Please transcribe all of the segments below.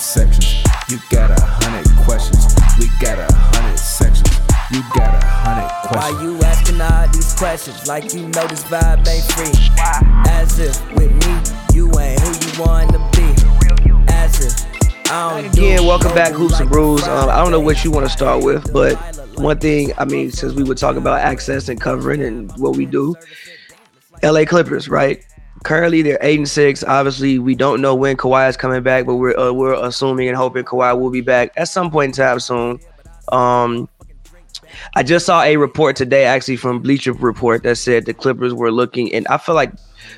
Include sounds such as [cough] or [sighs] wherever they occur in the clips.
sections. You got a hundred questions. We got a hundred sections. You got a hundred questions. Why you asking all these questions like you know this vibe ain't free? As if with me, you ain't who you want to be. As if. Again, welcome back, Hoops and Brews. Um, I don't know what you want to start with, but one thing, I mean, since we were talking about access and covering and what we do, LA Clippers, right? Currently, they're eight and six. Obviously, we don't know when Kawhi is coming back, but we're uh, we're assuming and hoping Kawhi will be back at some point in time soon. Um, I just saw a report today, actually from Bleacher Report, that said the Clippers were looking, and I feel like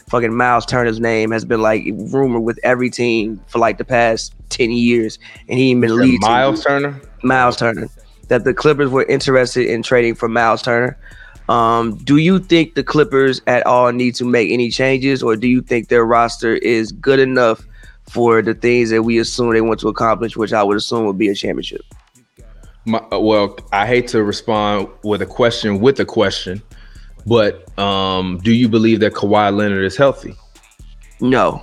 fucking Miles Turner's name has been like rumored with every team for like the past ten years, and he been leading. Miles Turner. Miles Turner. That the Clippers were interested in trading for Miles Turner. Um, do you think the Clippers at all need to make any changes, or do you think their roster is good enough for the things that we assume they want to accomplish, which I would assume would be a championship? My, well, I hate to respond with a question with a question, but um, do you believe that Kawhi Leonard is healthy? No.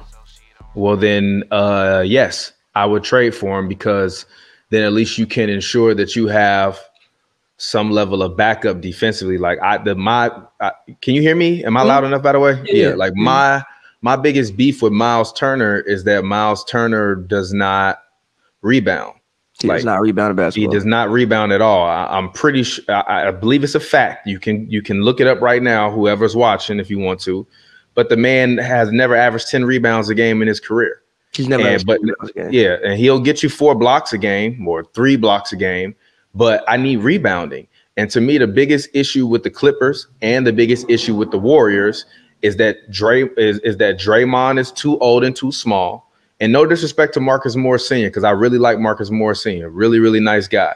Well, then, uh, yes, I would trade for him because then at least you can ensure that you have some level of backup defensively. Like I, the my, I, can you hear me? Am I loud mm-hmm. enough? By the way, yeah. yeah like mm-hmm. my my biggest beef with Miles Turner is that Miles Turner does not rebound. He like, does not rebound basketball. He does not rebound at all. I, am pretty sure. I, I, believe it's a fact. You can you can look it up right now. Whoever's watching, if you want to. But the man has never averaged ten rebounds a game in his career. He's never. And, but yeah, and he'll get you four blocks a game or three blocks a game but I need rebounding. And to me, the biggest issue with the Clippers and the biggest issue with the Warriors is that Dray is, is that Draymond is too old and too small. And no disrespect to Marcus Morris Sr., because I really like Marcus Morris Sr., really, really nice guy.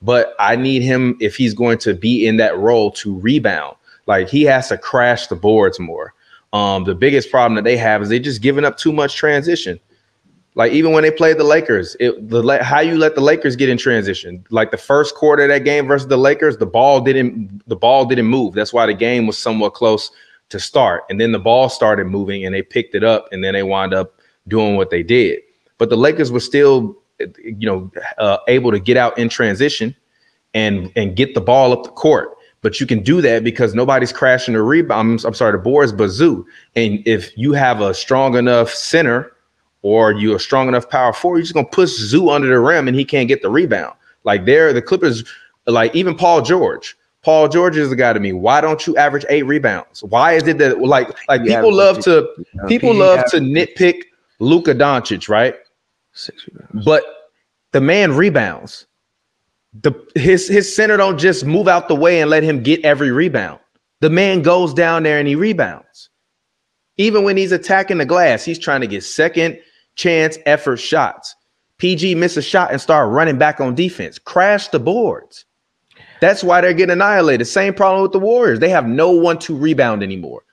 But I need him if he's going to be in that role to rebound. Like he has to crash the boards more. Um, the biggest problem that they have is they just giving up too much transition. Like even when they played the Lakers, it the how you let the Lakers get in transition. Like the first quarter of that game versus the Lakers, the ball didn't the ball didn't move. That's why the game was somewhat close to start. And then the ball started moving and they picked it up and then they wound up doing what they did. But the Lakers were still you know uh, able to get out in transition and and get the ball up the court. But you can do that because nobody's crashing the rebound. I'm, I'm sorry, the boards bazoo. And if you have a strong enough center or you're a strong enough power forward, you're just gonna push Zoo under the rim and he can't get the rebound. Like there, the Clippers, like even Paul George. Paul George is the guy to me. Why don't you average eight rebounds? Why is it that like like yeah, people love to people love to nitpick Luka Doncic, right? Six rebounds. But the man rebounds. The his his center don't just move out the way and let him get every rebound. The man goes down there and he rebounds. Even when he's attacking the glass, he's trying to get second, chance effort shots. PG miss a shot and start running back on defense, crash the boards. That's why they're getting annihilated. Same problem with the Warriors. They have no one to rebound anymore.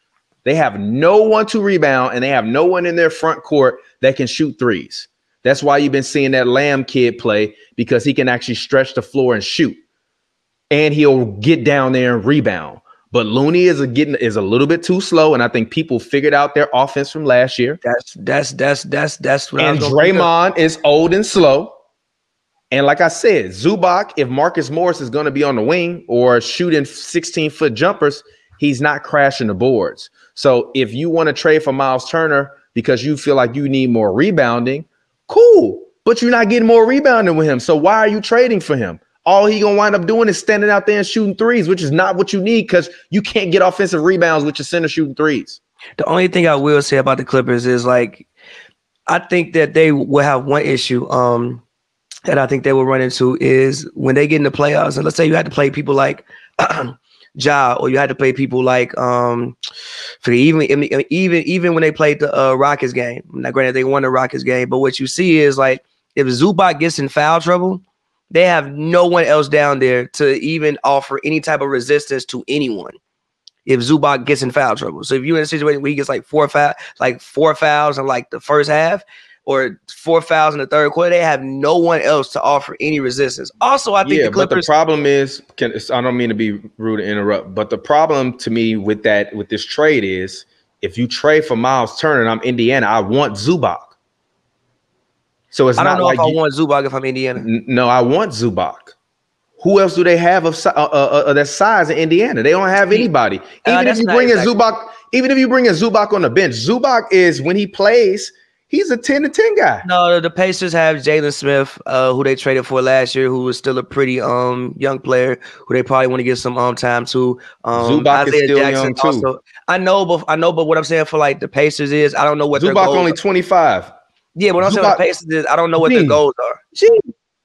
They have no one to rebound, and they have no one in their front court that can shoot threes. That's why you've been seeing that Lamb kid play because he can actually stretch the floor and shoot. And he'll get down there and rebound. But Looney is a getting is a little bit too slow, and I think people figured out their offense from last year. That's that's that's that's that's what. And Draymond is old and slow. And like I said, Zubac, if Marcus Morris is going to be on the wing or shooting 16 foot jumpers, he's not crashing the boards. So if you want to trade for Miles Turner because you feel like you need more rebounding, cool. But you're not getting more rebounding with him. So why are you trading for him? All he gonna wind up doing is standing out there and shooting threes, which is not what you need because you can't get offensive rebounds with your center shooting threes. The only thing I will say about the Clippers is like, I think that they will have one issue. Um, that I think they will run into is when they get in the playoffs, and let's say you had to play people like [clears throat] Ja, or you had to play people like um, for even even even when they played the uh, Rockets game. Now, granted, they won the Rockets game, but what you see is like if Zubac gets in foul trouble, they have no one else down there to even offer any type of resistance to anyone if Zubac gets in foul trouble. So if you're in a situation where he gets like four foul, like four fouls in like the first half or four fouls in the third quarter, they have no one else to offer any resistance. Also, I think yeah, the Clippers. But the problem is, can, I don't mean to be rude to interrupt, but the problem to me with that with this trade is if you trade for Miles Turner and I'm Indiana, I want Zubac. So it's I don't not know like if I you- want Zubac if I'm Indiana. N- no, I want Zubac. Who else do they have of uh, uh, uh, that size in Indiana? They don't have anybody. Uh, Even if you bring exactly- in Zubac, even if you bring a Zubac on the bench, Zubac is when he plays, he's a ten to ten guy. No, the Pacers have Jalen Smith, uh, who they traded for last year, who was still a pretty um young player, who they probably want to give some um time to. Um, Zubac is still young, too. I know, but I know, but what I'm saying for like the Pacers is, I don't know what Zubac only twenty five. Yeah, but I'm saying Zubac- with the Pacers is, I don't know what their goals are. Gee,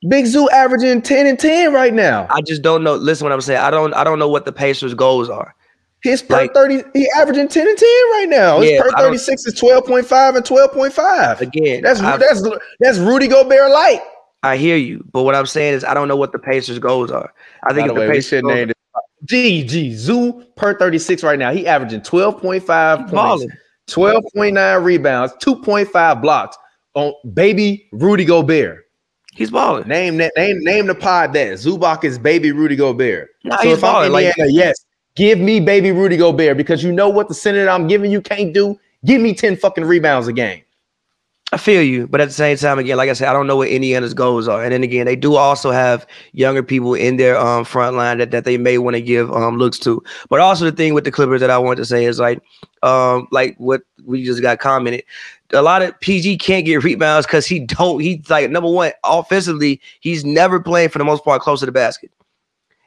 Big Zoo averaging ten and ten right now. I just don't know. Listen, what I'm saying, I don't, I don't know what the Pacers' goals are. His per like- thirty, he averaging ten and ten right now. His Yeah, per thirty six is twelve point five and twelve point five. Again, That's I've- that's that's Rudy Gobert light. I hear you, but what I'm saying is, I don't know what the Pacers' goals are. I think if the way, we Pacers should name it. G G Zoo per 36 right now. He averaging 12.5 points, 12.9 rebounds, 2.5 blocks on baby Rudy Gobert. he's balling. Name that name name the pod that Zubac is baby Rudy Gobert. Nah, so he's balling, like- yes, give me baby Rudy Gobert because you know what the center that I'm giving you can't do. Give me 10 fucking rebounds a game. I feel you, but at the same time, again, like I said, I don't know what Indiana's goals are. And then again, they do also have younger people in their um front line that, that they may want to give um looks to. But also the thing with the Clippers that I want to say is like um like what we just got commented. A lot of PG can't get rebounds because he don't he's like number one, offensively, he's never playing for the most part close to the basket.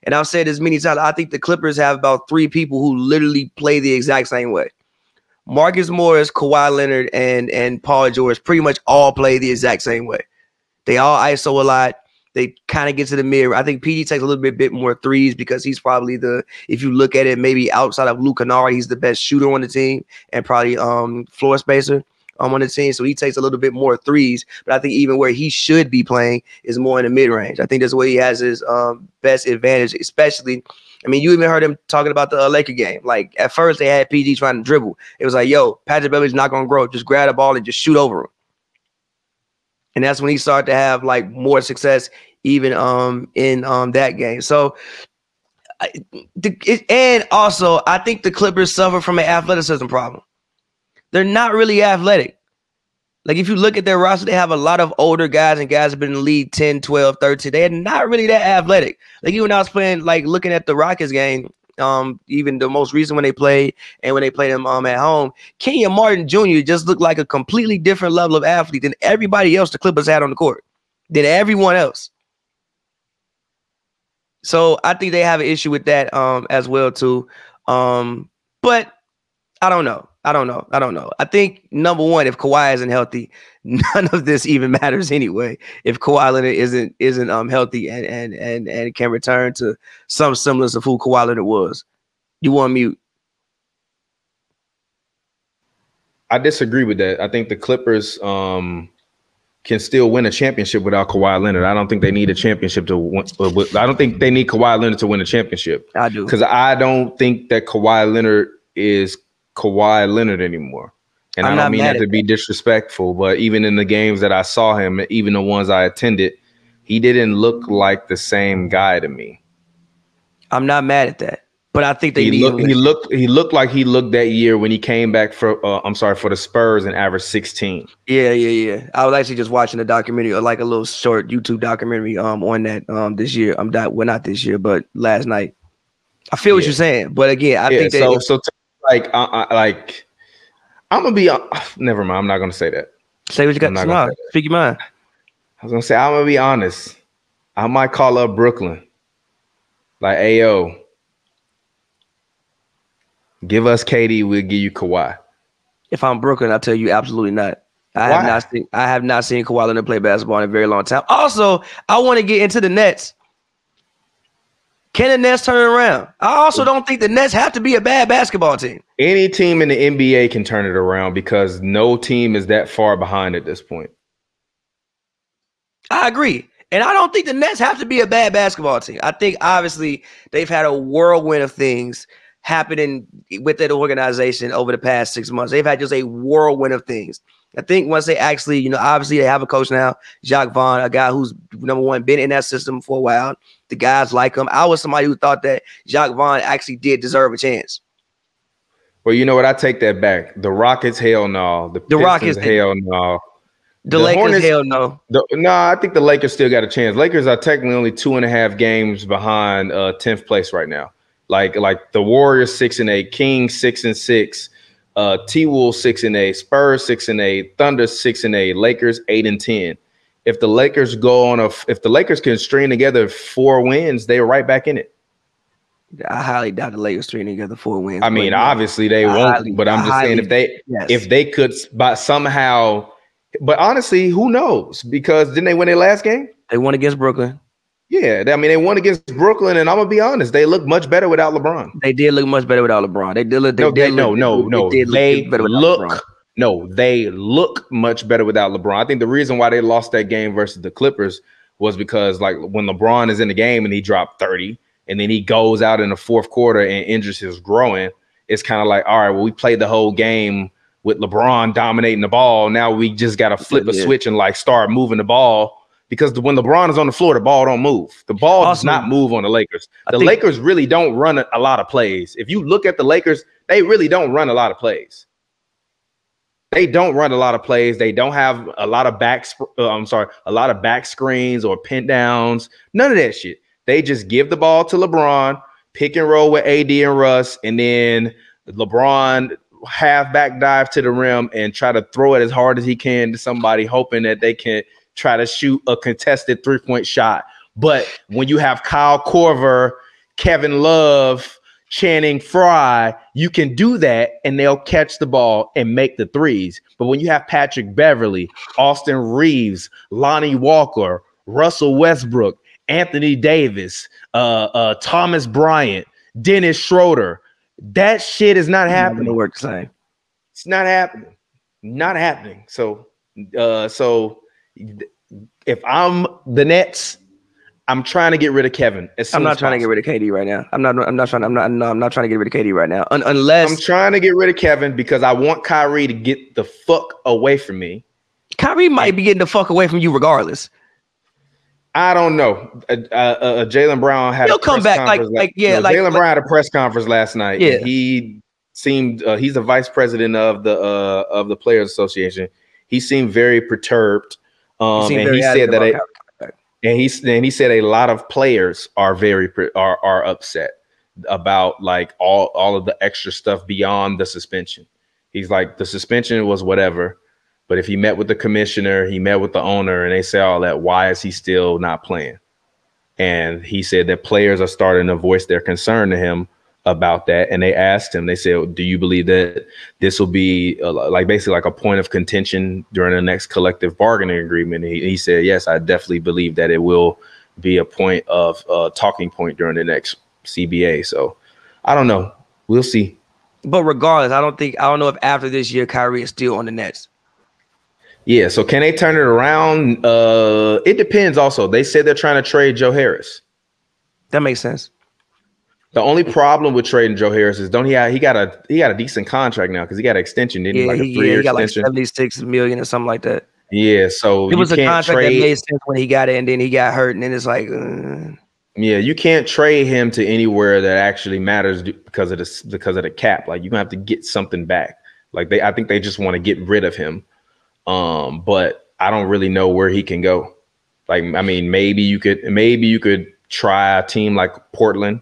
And I've said this many times. I think the Clippers have about three people who literally play the exact same way. Marcus Morris, Kawhi Leonard, and and Paul George pretty much all play the exact same way. They all ISO a lot. They kind of get to the mirror. I think PG takes a little bit, bit more threes because he's probably the, if you look at it, maybe outside of Luke Kennard, he's the best shooter on the team and probably um floor spacer um, on the team. So he takes a little bit more threes. But I think even where he should be playing is more in the mid range. I think that's where he has his um best advantage, especially. I mean, you even heard him talking about the uh, Laker game. Like at first, they had PG trying to dribble. It was like, "Yo, Patrick Beverley's not gonna grow. Just grab the ball and just shoot over him." And that's when he started to have like more success, even um in um that game. So, I, and also, I think the Clippers suffer from an athleticism problem. They're not really athletic. Like if you look at their roster, they have a lot of older guys and guys have been in the league 10, 12, 13. They're not really that athletic. Like even I was playing, like looking at the Rockets game, um, even the most recent when they played and when they played them um at home, Kenyon Martin Jr. just looked like a completely different level of athlete than everybody else the Clippers had on the court, than everyone else. So I think they have an issue with that um as well too. Um, but I don't know. I don't know. I don't know. I think number one, if Kawhi isn't healthy, [laughs] none of this even matters anyway. If Kawhi Leonard isn't isn't um healthy and and and and can return to some semblance of who Kawhi Leonard was, you want mute. I disagree with that. I think the Clippers um, can still win a championship without Kawhi Leonard. I don't think they need a championship to win. I don't think they need Kawhi Leonard to win a championship I do. because I don't think that Kawhi Leonard is Kawhi Leonard anymore. And I'm I don't mean that to be disrespectful, but even in the games that I saw him, even the ones I attended, he didn't look like the same guy to me. I'm not mad at that, but I think they He need. looked, him. he looked he looked like he looked that year when he came back for uh, I'm sorry for the Spurs and averaged 16. Yeah, yeah, yeah. I was actually just watching a documentary or like a little short YouTube documentary um on that um this year. I'm not well not this year, but last night. I feel what you're saying, but again, I yeah, think that so so like uh, uh, like I'm gonna be uh, never mind. I'm not gonna say that. say what you got to say. Speak your mind. I was gonna say I'm gonna be honest. I might call up Brooklyn, like, "Ayo, give us KD, we'll give you Kawhi." If I'm Brooklyn, I'll tell you absolutely not. I Why? have not seen I have not seen Kawhi Leonard play basketball in a very long time. Also, I want to get into the Nets. Can the Nets turn it around? I also don't think the Nets have to be a bad basketball team. Any team in the NBA can turn it around because no team is that far behind at this point. I agree. And I don't think the Nets have to be a bad basketball team. I think obviously they've had a whirlwind of things happening with that organization over the past six months. They've had just a whirlwind of things. I think once they actually, you know, obviously they have a coach now, Jacque Vaughn, a guy who's number one, been in that system for a while. The guys like him. I was somebody who thought that Jacque Vaughn actually did deserve a chance. Well, you know what? I take that back. The Rockets, hell no. The, Pistons, Rockets, hell no. The, The Lakers, Hornets- hell no. The, no, I think the Lakers still got a chance. Lakers are technically only two and a half games behind uh tenth place right now. Like like the Warriors six and eight, Kings six and six, uh T Wolves six and eight, Spurs six and eight, Thunder six and eight, Lakers eight and ten. If the Lakers go on a if the Lakers can string together four wins, they're right back in it. I highly doubt the Lakers string together four wins. I mean, obviously they I won't, highly- but I'm I just saying if they yes. if they could by somehow but honestly, who knows? Because didn't they win their last game? they won against Brooklyn. Yeah, I mean they won against Brooklyn, and I'm gonna be honest, they look much better without LeBron. They did look much better without LeBron. They did look. They No, they, did no, look, no, no. did They better without look LeBron. no, they look much better without LeBron. I think the reason why they lost that game versus the Clippers was because like when LeBron is in the game and he dropped 30, and then he goes out in the fourth quarter and injures his growing, it's kind of like, all right, well, we played the whole game with LeBron dominating the ball. Now we just got to flip a Yeah. switch and like start moving the ball. Because when LeBron is on the floor, the ball don't move. The ball does not move on the Lakers. The think- Lakers really don't run a, lot of plays. If you look at the Lakers, they really don't run a lot of plays. They don't run a lot of plays. They don't have a lot of back. Uh, I'm sorry, a lot of back screens or pin downs. None of that shit. They just give the ball to LeBron, pick and roll with AD and Russ, and then LeBron half back dive to the rim and try to throw it as hard as he can to somebody, hoping that they can try to shoot a contested three point shot. But when you have Kyle Korver, Kevin Love, Channing Frye, you can do that and they'll catch the ball and make the threes. But when you have Patrick Beverley, Austin Reaves, Lonnie Walker, Russell Westbrook, Anthony Davis, uh, uh, Thomas Bryant, Dennis Schroeder, that shit is not Not happening. work same. It's not happening. Not happening. So, uh, so if I'm the Nets, I'm trying to get rid of Kevin. I'm not trying to get rid of KD right now. I'm not. I'm not trying. I'm not. No, I'm not trying to get rid of KD right now. Un- unless I'm trying to get rid of Kevin because I want Kyrie to get the fuck away from me. Kyrie might be getting the fuck away from you regardless. I don't know. Uh, uh, uh, Jaylen Brown had He'll a come press back, like- la- like, yeah, no, like- Jaylen like- Brown had a press conference last night. Yeah. he seemed uh, he's the vice president of the uh, of the Players Association. He seemed very perturbed, um, and he said that it, and he and he said a lot of players are very are are upset about like all all of the extra stuff beyond the suspension. He's like the suspension was whatever, but if he met with the commissioner, he met with the owner, and they say all that, why is he still not playing? And he said that players are starting to voice their concern to him about that. And they asked him, they said, Do you believe that this will be uh, like basically like a point of contention during the next collective bargaining agreement? And he, he said, Yes, I definitely believe that it will be a point of uh, talking point during the next CBA. So I don't know. We'll see. But regardless, I don't think I don't know if after this year Kyrie is still on the Nets. Yeah. So can they turn it around? Uh, it depends also. They said they're trying to trade Joe Harris. That makes sense. The only problem with trading Joe Harris is don't he have, he got a he got a decent contract now because he got an extension, didn't he? Like a three yeah, year he got like extension. 76 million or something like that. yeah, so It was a contract that made sense when he got it, and then he got hurt, and then it's like, uh, yeah, you can't trade him to anywhere that actually matters because of the because of the cap. Like you're gonna have to get something back. Like they, I think they just want to get rid of him. Um, but I don't really know where he can go. Like, I mean, maybe you could maybe you could try a team like Portland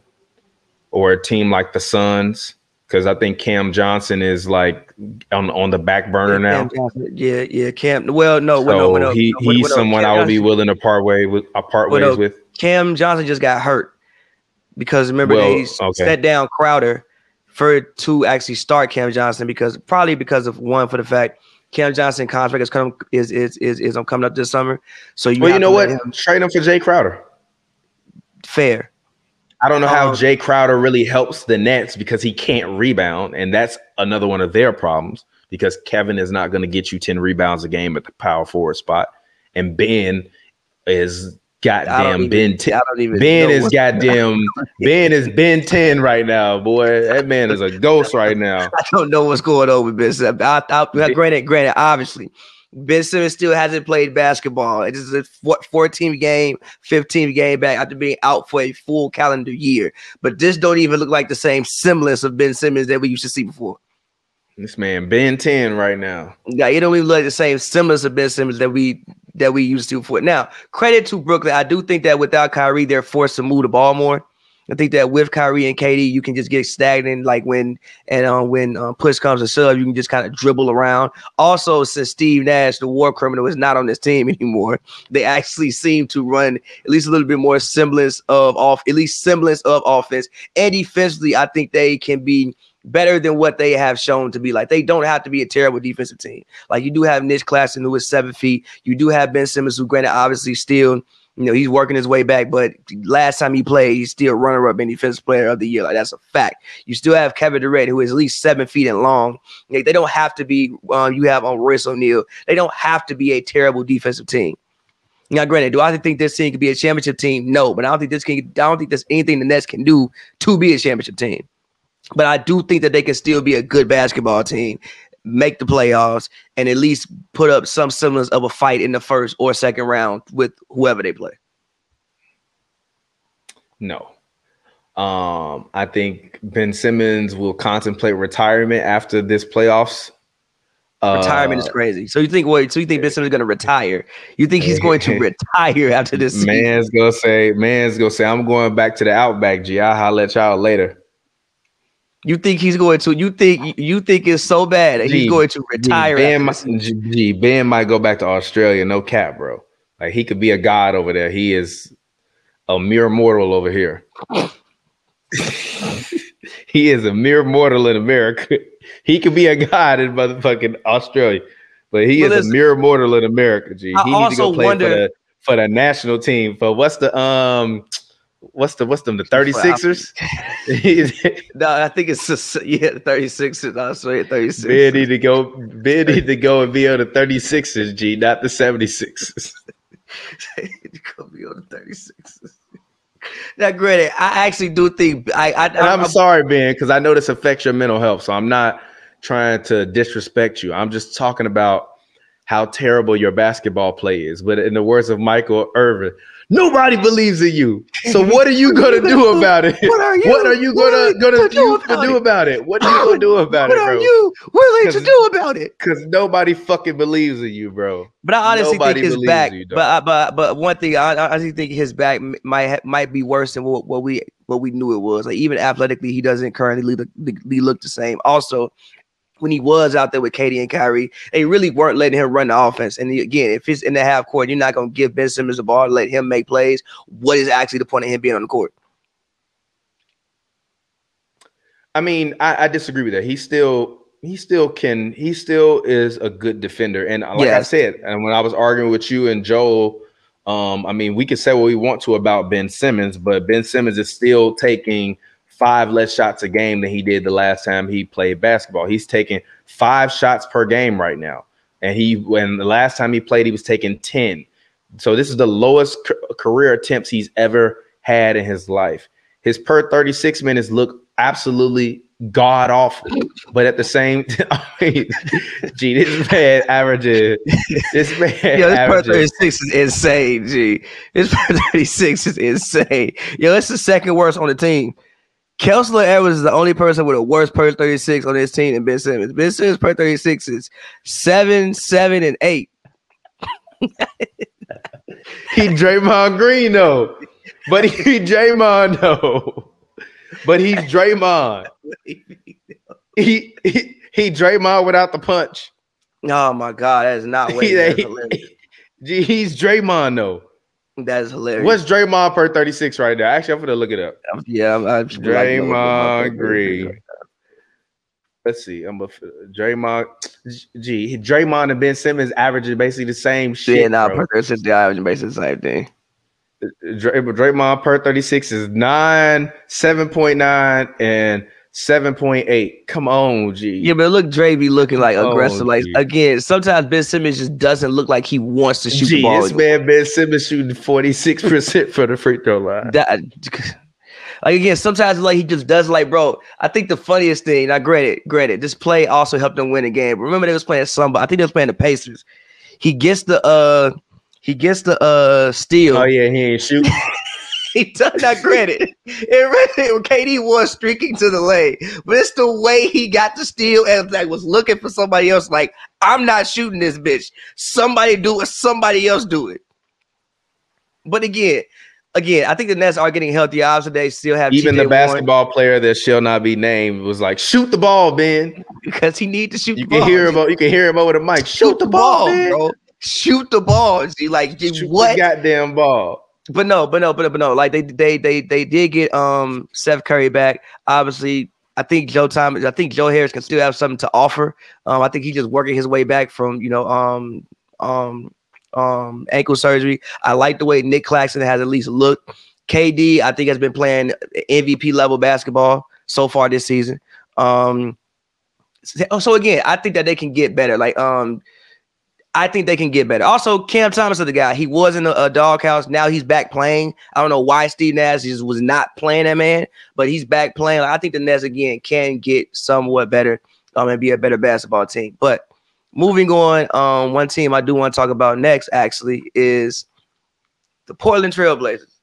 or a team like the Suns because I think Cam Johnson is like on on the back burner now. Cam yeah, yeah, Cam. Well, no, So no, no, he well, he's no, someone Cam I would be willing to part way with. Uh, part Well, no, ways with. Cam Johnson just got hurt because remember Well, they okay. set down Crowder for to actually start Cam Johnson because probably because of one for the fact Cam Johnson contract is coming is is is is um, coming up this summer. So you Well, you know what? Trade him for Jae Crowder. fair. I don't know how Um, Jae Crowder really helps the Nets because he can't rebound, and that's another one of their problems. Because Kevin is not going to get you ten rebounds a game at the power forward spot, and Ben is goddamn even- Ben. 10. I don't even Ben is goddamn. Ben is Ben ten right now, boy. That man is a ghost right now. [laughs] I don't know what's going on with Ben. I, I, now, granted, granted, obviously, Ben Simmons still hasn't played basketball. It is a four- 14 game, 15 game back after being out for a full calendar year. But this don't even look like the same semblance of Ben Simmons that we used to see before. This man Ben 10 right now. Yeah, it don't even look like the same semblance of Ben Simmons that we that we used to for now. Credit to Brooklyn. I do think that without Kyrie, they're forced to move the ball more. I think that with Kyrie and KD, you can just get stagnant. Like when and uh, when uh, push comes to shove, you can just kind of dribble around. Also, since Steve Nash, the war criminal, is not on this team [laughs] anymore, they actually seem to run at least a little bit more semblance of off, at least semblance of offense. And defensively, I think they can be better than what they have shown to be. Like they don't have to be a terrible defensive team. Like you do have Nick Claxton who is seven feet. You do have Ben Simmons who, granted, obviously still you know, he's working his way back, but last time he played, he's still runner up in defensive player of the year. Like that's a fact. You still have Kevin Durant, who is at least seven feet and long. Like, they don't have to be. Um, you have on Royce O'Neale. They don't have to be a terrible defensive team. Now, granted, do I think this team could be a championship team? No, but I don't think this can. I don't think there's anything the Nets can do to be a championship team. But I do think that they can still be a good basketball team make the playoffs and at least put up some semblance of a fight in the first or second round with whoever they play? No. Um, I think Ben Simmons will contemplate retirement after this playoffs. Retirement uh, is crazy. So you think so you think Ben Simmons is gonna retire? You think he's going to [laughs] retire after this season? Man's gonna say, man's gonna say, I'm going back to the outback, G. I'll holler at y'all later. You think he's going to? You think you think it's so bad that G, he's going to retire? G, ben, might, G, ben might go back to Australia. No cap, bro. Like he could be a god over there. He is a mere mortal over here. [laughs] he is a mere mortal in America. [laughs] he could be a god in motherfucking Australia, but he but is a mere mortal in America. G. He needs to go play wonder, for the for the national team. For what's the um what's the what's them the 36ers? [laughs] [laughs] no, I think it's just, yeah, 36ers. I swear 36. Ben need to go, Ben need to go and be on the 36ers, G, not the 76ers. [laughs] go be on the 36ers. Now, granted, I actually do think I. I and I'm, I'm sorry, Ben, because I know this affects your mental health. So I'm not trying to disrespect you. I'm just talking about how terrible your basketball play is. But in the words of Michael Irvin, Nobody believes in you. So what are you gonna [laughs] do about it? what are you? What are you gonna gonna do, about do about it? What are you gonna do [laughs] about what it, bro? What are you willing to do about it? Because nobody fucking believes in you, bro. But I honestly nobody think his back. You, but but but one thing I, I honestly think his back might might be worse than what, what we what we knew it was. Like even athletically, he doesn't currently look, look the same. Also, when he was out there with KD and Kyrie, they really weren't letting him run the offense. And again, if it's in the half court, you're not going to give Ben Simmons the ball, to let him make plays. What is actually the point of him being on the court? I mean, I, I disagree with that. He still he still can he still is a good defender. And like yes. I said, and when I was arguing with you and Joel, um, I mean, we can say what we want to about Ben Simmons, but Ben Simmons is still taking – five less shots a game than he did the last time he played basketball. He's taking five shots per game right now. And he, when the last time he played, he was taking 10. So this is the lowest career attempts he's ever had in his life. His per 36 minutes look absolutely god awful. But at the same time, [laughs] I mean, gee, this man averages this man. [laughs] Yo, this per 36 is insane, G. This per 36 is insane. Yo, it's the second worst on the team. Kessler Edwards is the only person with a worse per 36 on his team than Ben Simmons. Ben Simmons per 36 is seven, seven, and eight. he Draymond Green though. But he [laughs] Draymond though. But he's Draymond. he, he he Draymond without the punch. Oh my god, that is not [laughs] what he, he's Draymond though. That is hilarious. What's Draymond per 36 right now? Actually, I'm gonna look it up. Yeah, I'm, I'm Draymond Green. Let's see. I'm a Draymond. G. Draymond and Ben Simmons averaging basically the same shit. Yeah, nah, per 36, they averaging basically the same thing. Draymond per 36 is nine, 7.9, and 7.8. Come on, G. Yeah, but look, Dre be looking like aggressive. like again, sometimes Ben Simmons just doesn't look like he wants to shoot G, the ball. This man Ben Simmons shooting 46% for the free throw line. That, like again, sometimes like he just does like, bro. I think the funniest thing, I granted, granted, this play also helped them win a game. Remember they was playing somebody, I think they was playing the Pacers. He gets the uh he gets the uh steal. Oh yeah, he ain't shoot. He does not credit. It KD was streaking to the lane, but it's the way he got the steal and like was looking for somebody else. Like I'm not shooting this bitch. Somebody do it. Somebody else do it. But again, again, I think the Nets are getting healthy. Obviously, they still have Even TJ the Warren basketball player that shall not be named was like, "Shoot the ball, Ben." because he need to shoot. You the can ball. hear him. You can hear him over the mic. Shoot the ball, Ben. bro. Shoot the ball. Like Shoot what? the goddamn ball. But no, but no, but no, but no. Like they they they they did get um Seth Curry back. Obviously, I think Joe Thomas. I think Joe Harris can still have something to offer. Um, I think he's just working his way back from you know um um um ankle surgery. I like the way Nick Claxton has at least looked. KD, I think has been playing MVP level basketball so far this season. Um, so, so again, I think that they can get better. Like um. I think they can get better. Also, Cam Thomas is the guy. He was in a, a doghouse. Now he's back playing. I don't know why Steve Nash just was not playing that man, but he's back playing. I think the Nets again can get somewhat better um, and be a better basketball team. But moving on, um, one team I do want to talk about next actually is the Portland Trailblazers.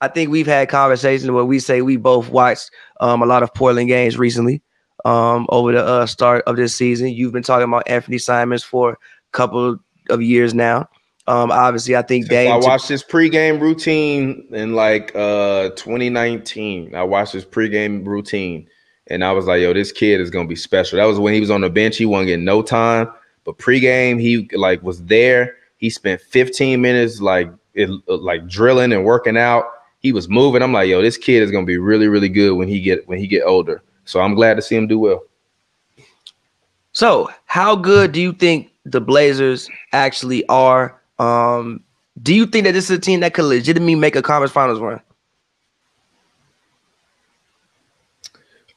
I think we've had conversations where we say we both watched um, a lot of Portland games recently um, over the uh, start of this season. You've been talking about Anthony Simons for couple of years now. Um, obviously, I think Dame. I watched his pregame routine in like uh 2019. I watched his pregame routine, and I was like, "Yo, this kid is gonna be special." That was when he was on the bench. He wasn't getting no time, but pregame, he like was there. He spent 15 minutes like it, like drilling and working out. He was moving. I'm like, "Yo, this kid is gonna be really, really good when he get when he get older." So I'm glad to see him do well. So, how good do you think the Blazers actually are? Um, do you think that this is a team that could legitimately make a conference finals run?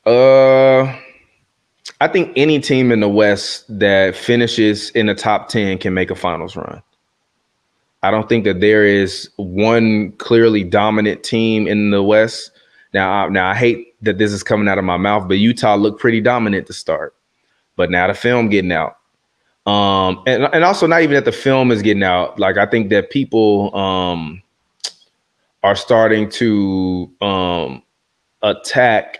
Uh, I think any team in the West that finishes in the top 10 can make a finals run. I don't think that there is one clearly dominant team in the West. Now, now I hate that this is coming out of my mouth, but Utah looked pretty dominant to start. But now the film getting out. Um, and, and also not even that the film is getting out. Like I think that people um are starting to um attack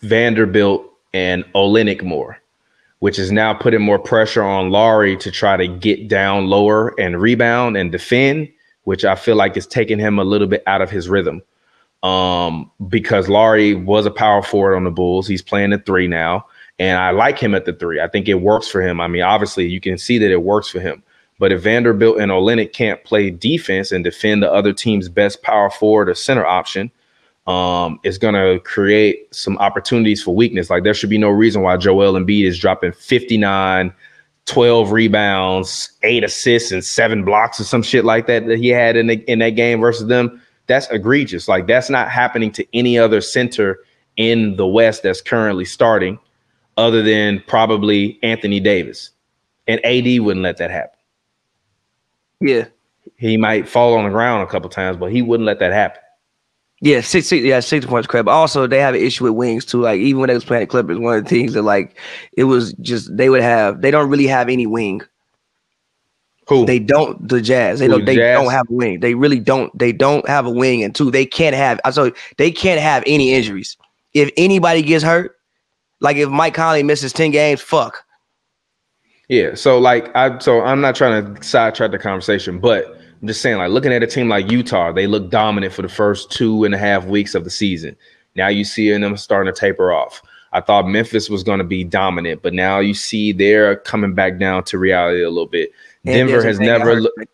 Vanderbilt and Olynyk more, which is now putting more pressure on Lauri to try to get down lower and rebound and defend, which I feel like is taking him a little bit out of his rhythm. Um, because Lauri was a power forward on the Bulls. He's playing the three now. And I like him at the three. I think it works for him. I mean, obviously, you can see that it works for him. But if Vanderbilt and Olynyk can't play defense and defend the other team's best power forward or center option, um, it's going to create some opportunities for weakness. Like there should be no reason why Joel Embiid is dropping 59, 12 rebounds, eight assists, and seven blocks or some shit like that that he had in, the, in that game versus them. That's egregious. Like that's not happening to any other center in the West that's currently starting other than probably Anthony Davis. And AD wouldn't let that happen. Yeah, He might fall on the ground a couple times, but he wouldn't let that happen. yeah, six, six yeah, six points. But also, they have an issue with wings too. Like even when they was playing the Clippers, one of the things that like it was just they would have they don't really have any wing. Who? They don't the Jazz. They Who, don't. They Jazz? don't have a wing. They really don't. They don't have a wing, and two, they can't have. I so they can't have any injuries. If anybody gets hurt, like if Mike Conley misses ten games, fuck. Yeah. So like I so I'm not trying to sidetrack the conversation, but I'm just saying, like looking at a team like Utah, they look dominant for the first two and a half weeks of the season. Now you see them starting to taper off. I thought Memphis was going to be dominant, but now you see they're coming back down to reality a little bit. And Denver has never looked.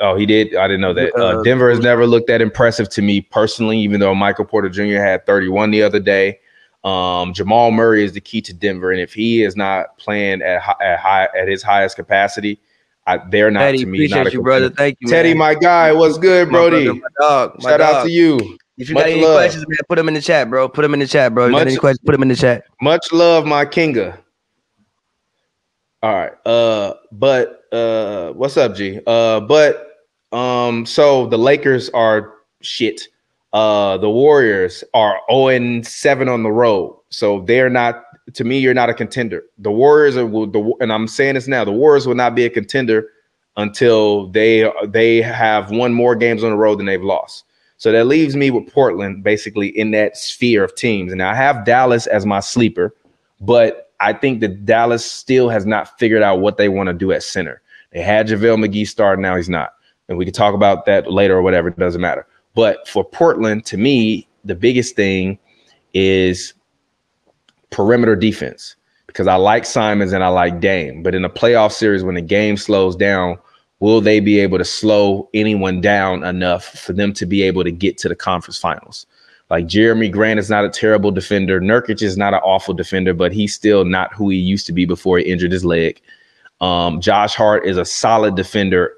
Oh, he did. I didn't know that. Uh, Uh, Denver has never looked that impressive to me personally, even though Michael Porter Jr. had 31 the other day. Um, Jamal Murray is the key to Denver, and if he is not playing at at high at his highest capacity, I, they're not Teddy, to me. appreciate Not you, brother. Thank you, Teddy, man. my guy, what's good, My Brody? brother, my dog. My Shout out to you. If you Much got any love. questions, man, put them in the chat, bro. Put them in the chat, bro. If you got Much- any questions, put them in the chat. Much love, my kinga. All right. Uh, but uh, what's up, G? Uh, but um, so the Lakers are shit. Uh, the Warriors are 0 and 7 on the road. So they're not to me, you're not a contender. The Warriors are the and I'm saying this now, the Warriors will not be a contender until they they have won more games on the road than they've lost. So that leaves me with Portland basically in that sphere of teams. And I have Dallas as my sleeper, but I think that Dallas still has not figured out what they want to do at center. They had JaVale McGee start, now he's not. And we can talk about that later or whatever, it doesn't matter. But for Portland, to me, the biggest thing is perimeter defense because I like Simons and I like Dame. But in a playoff series, when the game slows down, will they be able to slow anyone down enough for them to be able to get to the conference finals? Like Jerami Grant is not a terrible defender. Nurkic is not an awful defender, but he's still not who he used to be before he injured his leg. Um, Josh Hart is a solid defender.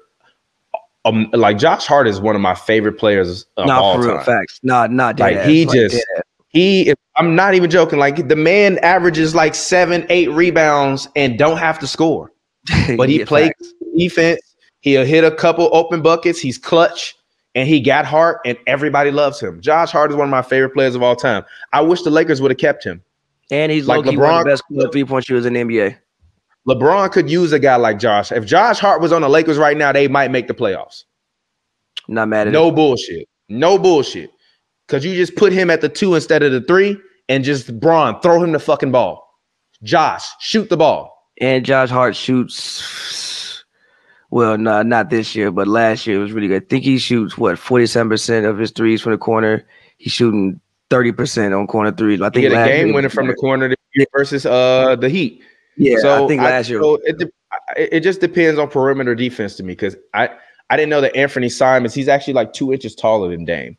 Um, like Josh Hart is one of my favorite players of Not all for real time. facts. Not not Like dead he ass, just dead ass. he I'm not even joking. Like the man averages like seven, eight rebounds and don't have to score. [laughs] But he Yeah, plays defense. He'll hit a couple open buckets. He's clutch and he got heart and everybody loves him. Josh Hart is one of my favorite players of all time. I wish the Lakers would have kept him. and he's like like one of LeBron- the best three point shooters in the NBA. LeBron could use a guy like Josh. If Josh Hart was on the Lakers right now, they might make the playoffs. Not mad at No bullshit. No bullshit. Cause you just put him at the two instead of the three and just Braun, throw him the fucking ball. Josh, shoot the ball. And Josh Hart shoots. Well, no, not this year, but last year it was really good. I think he shoots what forty seven percent of his threes from the corner. He's shooting thirty percent on corner threes. I think He get a game winner from the corner this year versus uh the Heat. Yeah, so I think last year. so it, it just depends on perimeter defense to me because I I didn't know that Anthony Simons he's actually like two inches taller than Dame.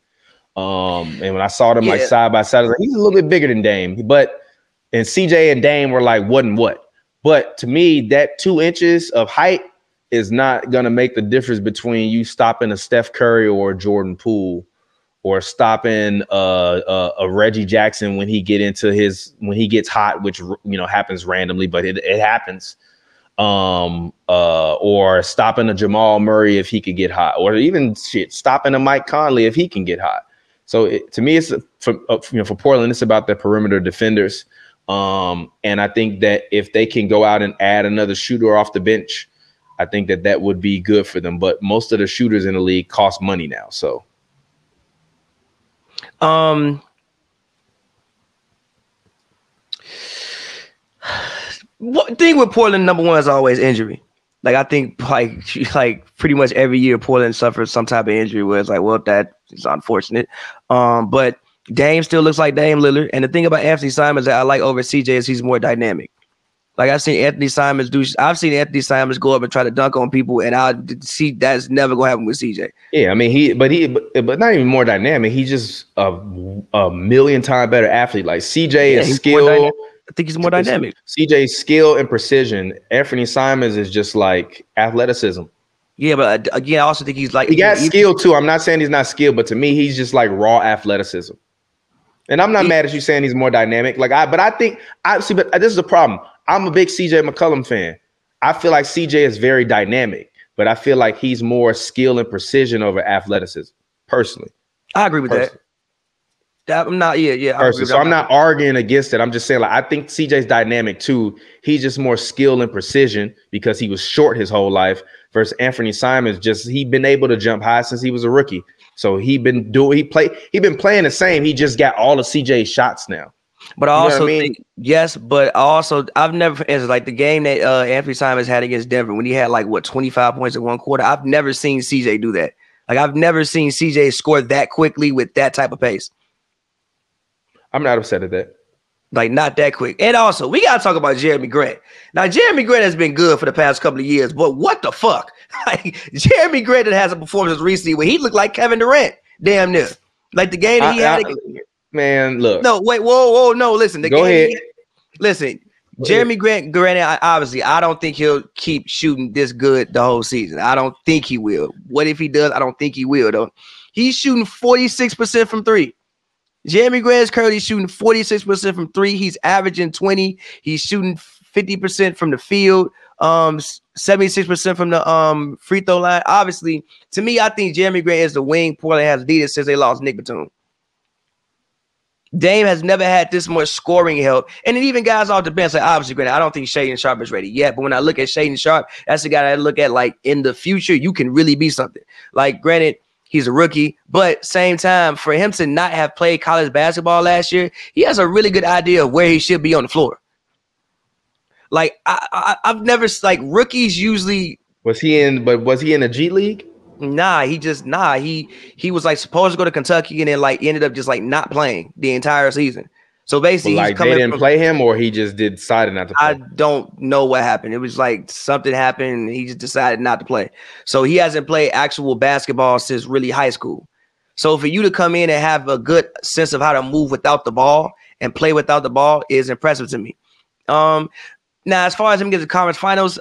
Um, and when I saw them like side by side, I was like, he's a little bit bigger than Dame. But and CJ and Dame were like what and what. But to me, that two inches of height is not gonna make the difference between you stopping a Steph Curry or a Jordan Poole or stopping uh, uh, a Reggie Jackson when he get into his when he gets hot, which you know happens randomly, but it, it happens. Um, uh, or stopping a Jamal Murray if he could get hot, or even shit stopping a Mike Conley if he can get hot. So it, to me, it's for uh, you know for Portland, it's about the perimeter defenders. Um, and I think that if they can go out and add another shooter off the bench, I think that that would be good for them. But most of the shooters in the league cost money now, so. Um, what thing with Portland number one is always injury. Like I think like [laughs] like pretty much every year Portland suffers some type of injury where it's like, well, that is unfortunate. Um, but Dame still looks like Dame Lillard. And the thing about Anthony Simons that I like over CJ is he's more dynamic. Like I've seen Anthony Simons do. I've seen Anthony Simons go up and try to dunk on people, and I see that's never gonna happen with CJ. Yeah, I mean he, but he, but, but not even more dynamic. He's just a, a million time better athlete. Like CJ Yeah, is skill. I think he's more dynamic. CJ's skill and precision. Anthony Simons is just like athleticism. Yeah, but uh, again, I also think he's like He got skill too. I'm not saying he's not skilled, but to me, he's just like raw athleticism. And I'm not He- mad at you saying he's more dynamic. Like I, but I think I see. But this is the problem. I'm a big CJ McCollum fan. I feel like CJ is very dynamic, but I feel like he's more skill and precision over athleticism. Personally. I agree with that. Personally. That- I'm not. Yeah, yeah. I agree with so. I'm not arguing against it. I'm just saying, like, I think CJ's dynamic too. He's just more skill and precision because he was short his whole life. Versus Anthony Simons, just he been able to jump high since he was a rookie. So he been doing he play he been playing the same. He just got all of CJ's shots now. But I You know I also mean? think yes, but also I've never it's like the game that uh, Anthony Simons had against Denver when he had like what 25 points in one quarter. I've never seen CJ do that. Like I've never seen CJ score that quickly with that type of pace. I'm not upset at that. Like not that quick. And also, we gotta talk about Jerami Grant. Now, Jerami Grant has been good for the past couple of years, but what the fuck? [laughs] Like Jerami Grant has a performance recently where he looked like Kevin Durant, damn near. Like the game that he I- had. I- against- Man, look. no, wait, whoa, whoa, no. Listen, the Go game. ahead. listen, Go Jerami Grant, granted, I, obviously, I don't think he'll keep shooting this good the whole season. I don't think he will. What if he does? I don't think he will, though. He's shooting 46% from three. Jerami Grant is currently shooting 46% from three. He's averaging 20. He's shooting 50% from the field, um, 76% from the um free throw line. Obviously, to me, I think Jerami Grant is the wing Portland has needed since they lost Nick Batum. Dame has never had this much scoring help. And then even guys off the bench, like obviously, granted, I don't think Shaedon Sharpe is ready yet. But when I look at Shaedon Sharpe, that's the guy I look at like in the future, you can really be something. Like, granted, he's a rookie, but same time, for him to not have played college basketball last year, he has a really good idea of where he should be on the floor. Like I, I I've never like rookies usually Was he in? But was he in the G League? Nah, he just nah. He he was like supposed to go to Kentucky and then like ended up just like not playing the entire season. So basically, he's like they coming didn't from- play him, or he just did decided not to play. I don't know what happened. It was like something happened and he just decided not to play. So he hasn't played actual basketball since really high school. So for you to come in and have a good sense of how to move without the ball and play without the ball is impressive to me. Um now as far as him getting to conference finals,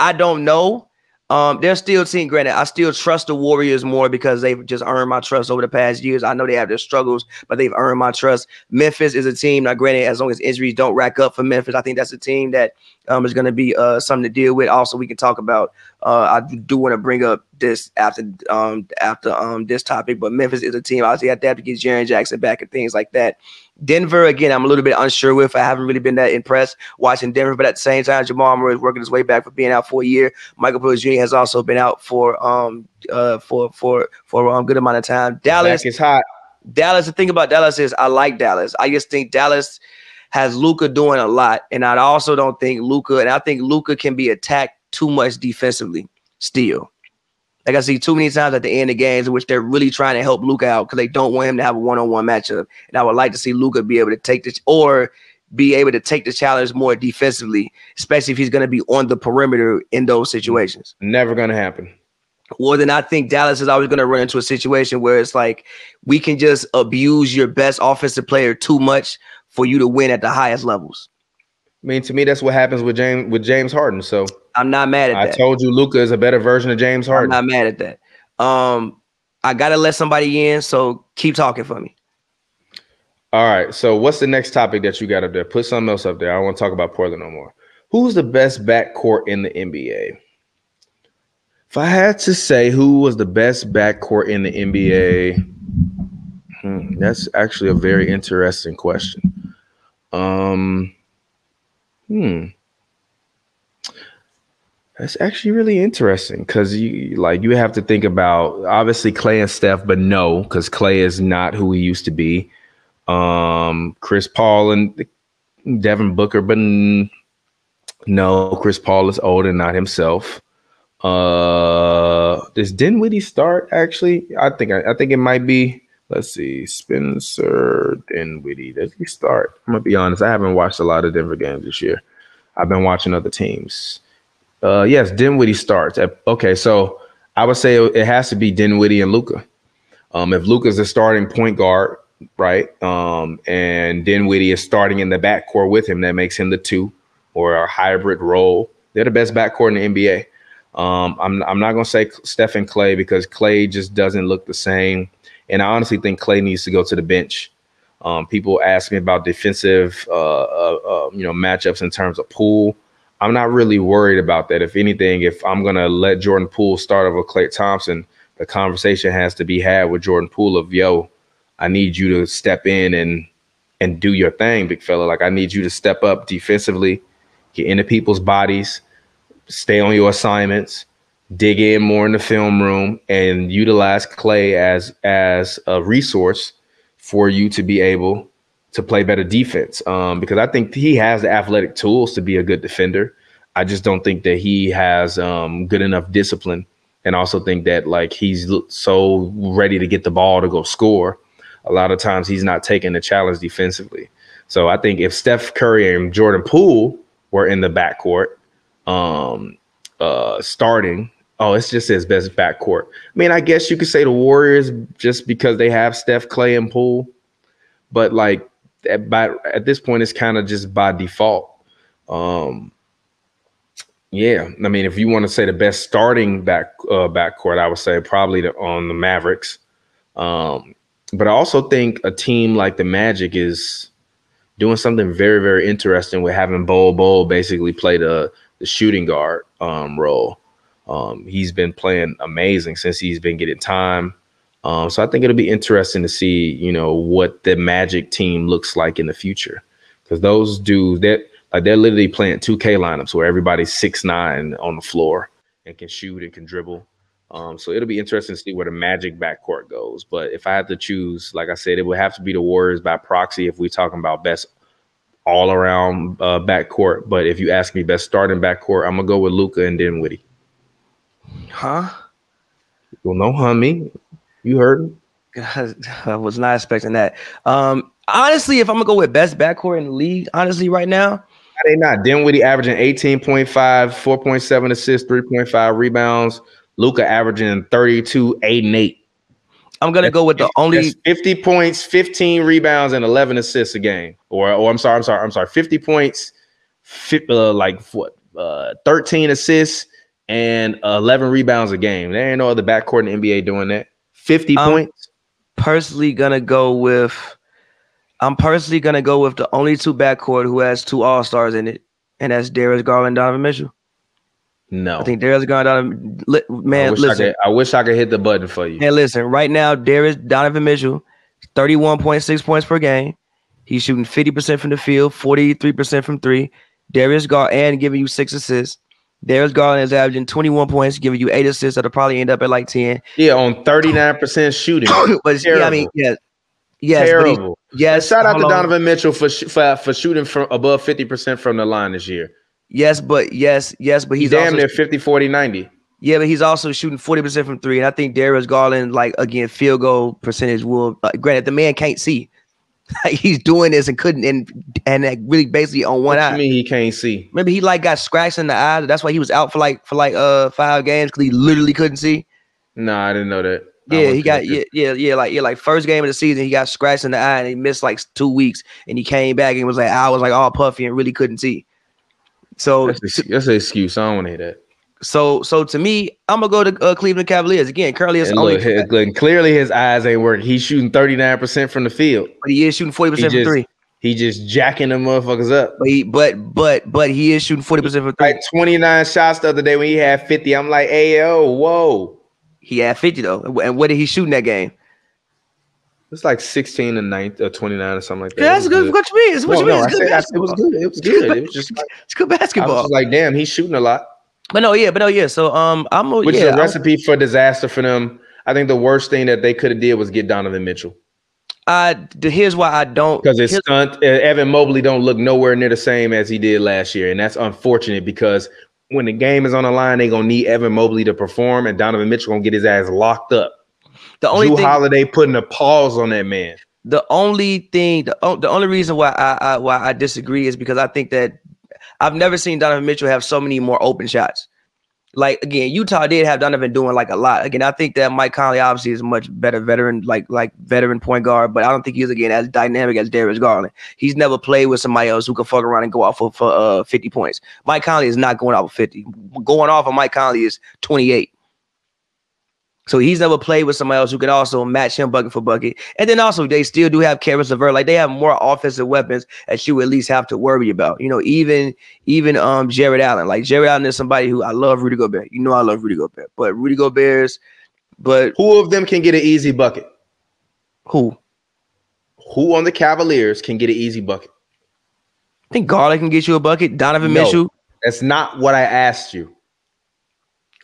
I don't know. Um, they're still seeing granted. I still trust the Warriors more because they've just earned my trust over the past years. I know they have their struggles, but they've earned my trust. Memphis is a team. Now, granted, as long as injuries don't rack up for Memphis, I think that's a team that um, is going to be uh, something to deal with. Also, we can talk about. Uh, I do want to bring up this after um, after um, this topic, but Memphis is a team. Obviously, they have to get Jaren Jackson back and things like that. Denver, again, I'm a little bit unsure with. I haven't really been that impressed watching Denver, but at the same time, Jamal Murray is working his way back for being out for a year. Michael Porter Jr. has also been out for um uh for for for a um, good amount of time. Dallas, is hot. Dallas. The thing about Dallas is I like Dallas. I just think Dallas has Luka doing a lot, and I also don't think Luka, and I think Luka can be attacked too much defensively. Still, like I see too many times at the end of games in which they're really trying to help Luka out because they don't want him to have a one-on-one matchup. And I would like to see Luka be able to take this or be able to take the challenge more defensively, especially if he's going to be on the perimeter in those situations Never gonna happen. well, then I think Dallas is always going to run into a situation where it's like we can just abuse your best offensive player too much for you to win at the highest levels. I mean, to me, that's what happens with James with James Harden. So I'm not mad at I that. I told you, Luka is a better version of James Harden. I'm not mad at that. Um, I gotta let somebody in, so keep talking for me. All right. So what's the next topic that you got up there? Put something else up there. I don't want to talk about Portland no more. Who's the best backcourt in the NBA? If I had to say who was the best backcourt in the NBA, hmm, that's actually a very interesting question. Um, hmm. That's actually really interesting because you like you have to think about obviously Klay and Steph, but no, because Klay is not who he used to be. Um, Chris Paul and Devin Booker, but no, Chris Paul is old and not himself. Uh, does Dinwiddie start? Actually, I think I, I think it might be. Let's see, Spencer Dinwiddie. Does he start? I'm gonna be honest. I haven't watched a lot of Denver games this year. I've been watching other teams. Uh, yes, Dinwiddie starts. At, okay, so I would say it has to be Dinwiddie and Luka. Um, if Luka's the starting point guard, right, um, and Dinwiddie is starting in the backcourt with him, that makes him the two or a hybrid role. They're the best backcourt in the NBA. Um, I'm I'm not gonna say Stephen Klay because Klay just doesn't look the same, and I honestly think Klay needs to go to the bench. Um, people ask me about defensive, uh, uh, uh, you know, matchups in terms of Poole. I'm not really worried about that. If anything, if I'm gonna let Jordan Poole start over Klay Thompson, the conversation has to be had with Jordan Poole of yo, I need you to step in and and do your thing, big fella. Like I need you to step up defensively, get into people's bodies, stay on your assignments, dig in more in the film room, and utilize Klay as as a resource for you to be able to play better defense. Um, because I think he has the athletic tools to be a good defender. I just don't think that he has um, good enough discipline, and also think that like he's so ready to get the ball to go score. A lot of times he's not taking the challenge defensively. So I think if Steph Curry and Jordan Poole were in the backcourt, um, uh, starting, oh, it's just his best backcourt. I mean, I guess you could say the Warriors just because they have Steph, Klay, and Poole, but like at, by, at this point, it's kind of just by default. Um, yeah, I mean, if you want to say the best starting back uh, backcourt, I would say probably the, on the Mavericks. Um, but I also think a team like the Magic is doing something very, very interesting with having Bol Bol basically play the the shooting guard um, role. Um, he's been playing amazing since he's been getting time. Um, so I think it'll be interesting to see, you know, what the Magic team looks like in the future. Because those dudes that like they're literally playing 2K lineups where everybody's six nine on the floor and can shoot and can dribble. Um, so it'll be interesting to see where the Magic backcourt goes. But if I had to choose, like I said, it would have to be the Warriors by proxy if we're talking about best all around uh, backcourt. But if you ask me best starting backcourt, I'm gonna go with Luka and Dinwiddie. Huh? Well, no, homie, you heard me. [laughs] I was not expecting that. Um, honestly, if I'm gonna go with best backcourt in the league, honestly, right now, They not Dinwiddie averaging 18.5, 4.7 assists, 3.5 rebounds. Luka averaging 32, 8, and 8. I'm gonna go with the only 50 points, 15 rebounds, and 11 assists a game. Or, or I'm sorry, I'm sorry, I'm sorry, 50 points, uh, like what, uh, 13 assists, and 11 rebounds a game. There ain't no other backcourt in the NBA doing that. 50 Um, points. personally gonna go with. I'm personally gonna go with the only two backcourt who has two All Stars in it, and that's Darius Garland, Donovan Mitchell. No. I think Darius Garland, Donovan, I man, I, listen, could, I wish I could hit the button for you. And listen. Right now, Darius Donovan Mitchell, 31.6 points per game. He's shooting 50% from the field, 43% from three. Darius Garland and giving you six assists. Darius Garland is averaging 21 points, giving you eight assists that'll probably end up at like 10. Yeah, on 39% shooting. [coughs] but yeah, I mean, Terrible. yes, yes, but he's- Terrible. yes. Shout out to hold on. Donovan Mitchell for sh- for, for shooting from above 50% from the line this year. Yes, but yes, yes, but He's he's damn also near 50, 40, 90. yeah, but he's also shooting 40% from three. And I think Darius Garland, like again, field goal percentage will uh, granted the man can't see. [laughs] Like, he's doing this and couldn't and and like, really basically on one What eye. you mean he can't see? Remember, he like got scratched in the eye. That's why he was out for like for like uh five games because he literally couldn't see. Nah, I didn't know that. Yeah, he got yeah, yeah, yeah, like yeah, like first game of the season, he got scratched in the eye and he missed like two weeks, and he came back and was like, I was like all puffy and really couldn't see. So That's, a, that's an excuse. I don't want to hear that. So so to me, I'm gonna go to uh, Cleveland Cavaliers again. Currently, it's only look, clearly his eyes ain't working. He's shooting 39% from the field. but he is shooting 40% He from three. He just jacking them motherfuckers up. But he but but but he is shooting 40% from three. Like 29 shots the other day when he had 50. I'm like, hey, yo, whoa. He had 50 though. And what did he shoot in that game? It's like 16 and 9 or 29 or something like that. Yeah, that's good. What you mean? It's what No, you mean? no, It's good said it was good. It was good. It was [laughs] just like, It's good I was basketball. like, damn, he's shooting a lot. But no, yeah, but no, yeah. So um, I'm a- Which yeah, is a I'm- recipe for disaster for them. I think the worst thing that they could have did was get Donovan Mitchell I here's why I don't because it's stunt. uh, Evan Mobley don't look nowhere near the same as he did last year, and that's unfortunate because when the game is on the line, they're gonna need Evan Mobley to perform, and Donovan Mitchell gonna get his ass locked up. the only Jrue thing Holiday putting a pause on that man. the only thing the, the only reason why I, I why I disagree is because I think that I've never seen Donovan Mitchell have so many more open shots. Like again, Utah did have Donovan doing like a lot. Again, I think that Mike Conley obviously is a much better veteran, like like veteran point guard, but I don't think he's again as dynamic as Darius Garland. He's never played with somebody else who can fuck around and go off for, for uh 50 points. Mike Conley is not going off for 50. Going off of Mike Conley is 28. So he's never played with somebody else who can also match him bucket for bucket. And then also they still do have Caris LeVert. Like they have more offensive weapons that you at least have to worry about. You know, even even um Jarrett Allen. Like Jarrett Allen is somebody who I love Rudy Gobert. You know I love Rudy Gobert. But Rudy Gobert's but Who of them can get an easy bucket? who? Who on the Cavaliers can get an easy bucket? I think Garland can get you a bucket. Donovan No. Mitchell, That's not what I asked you.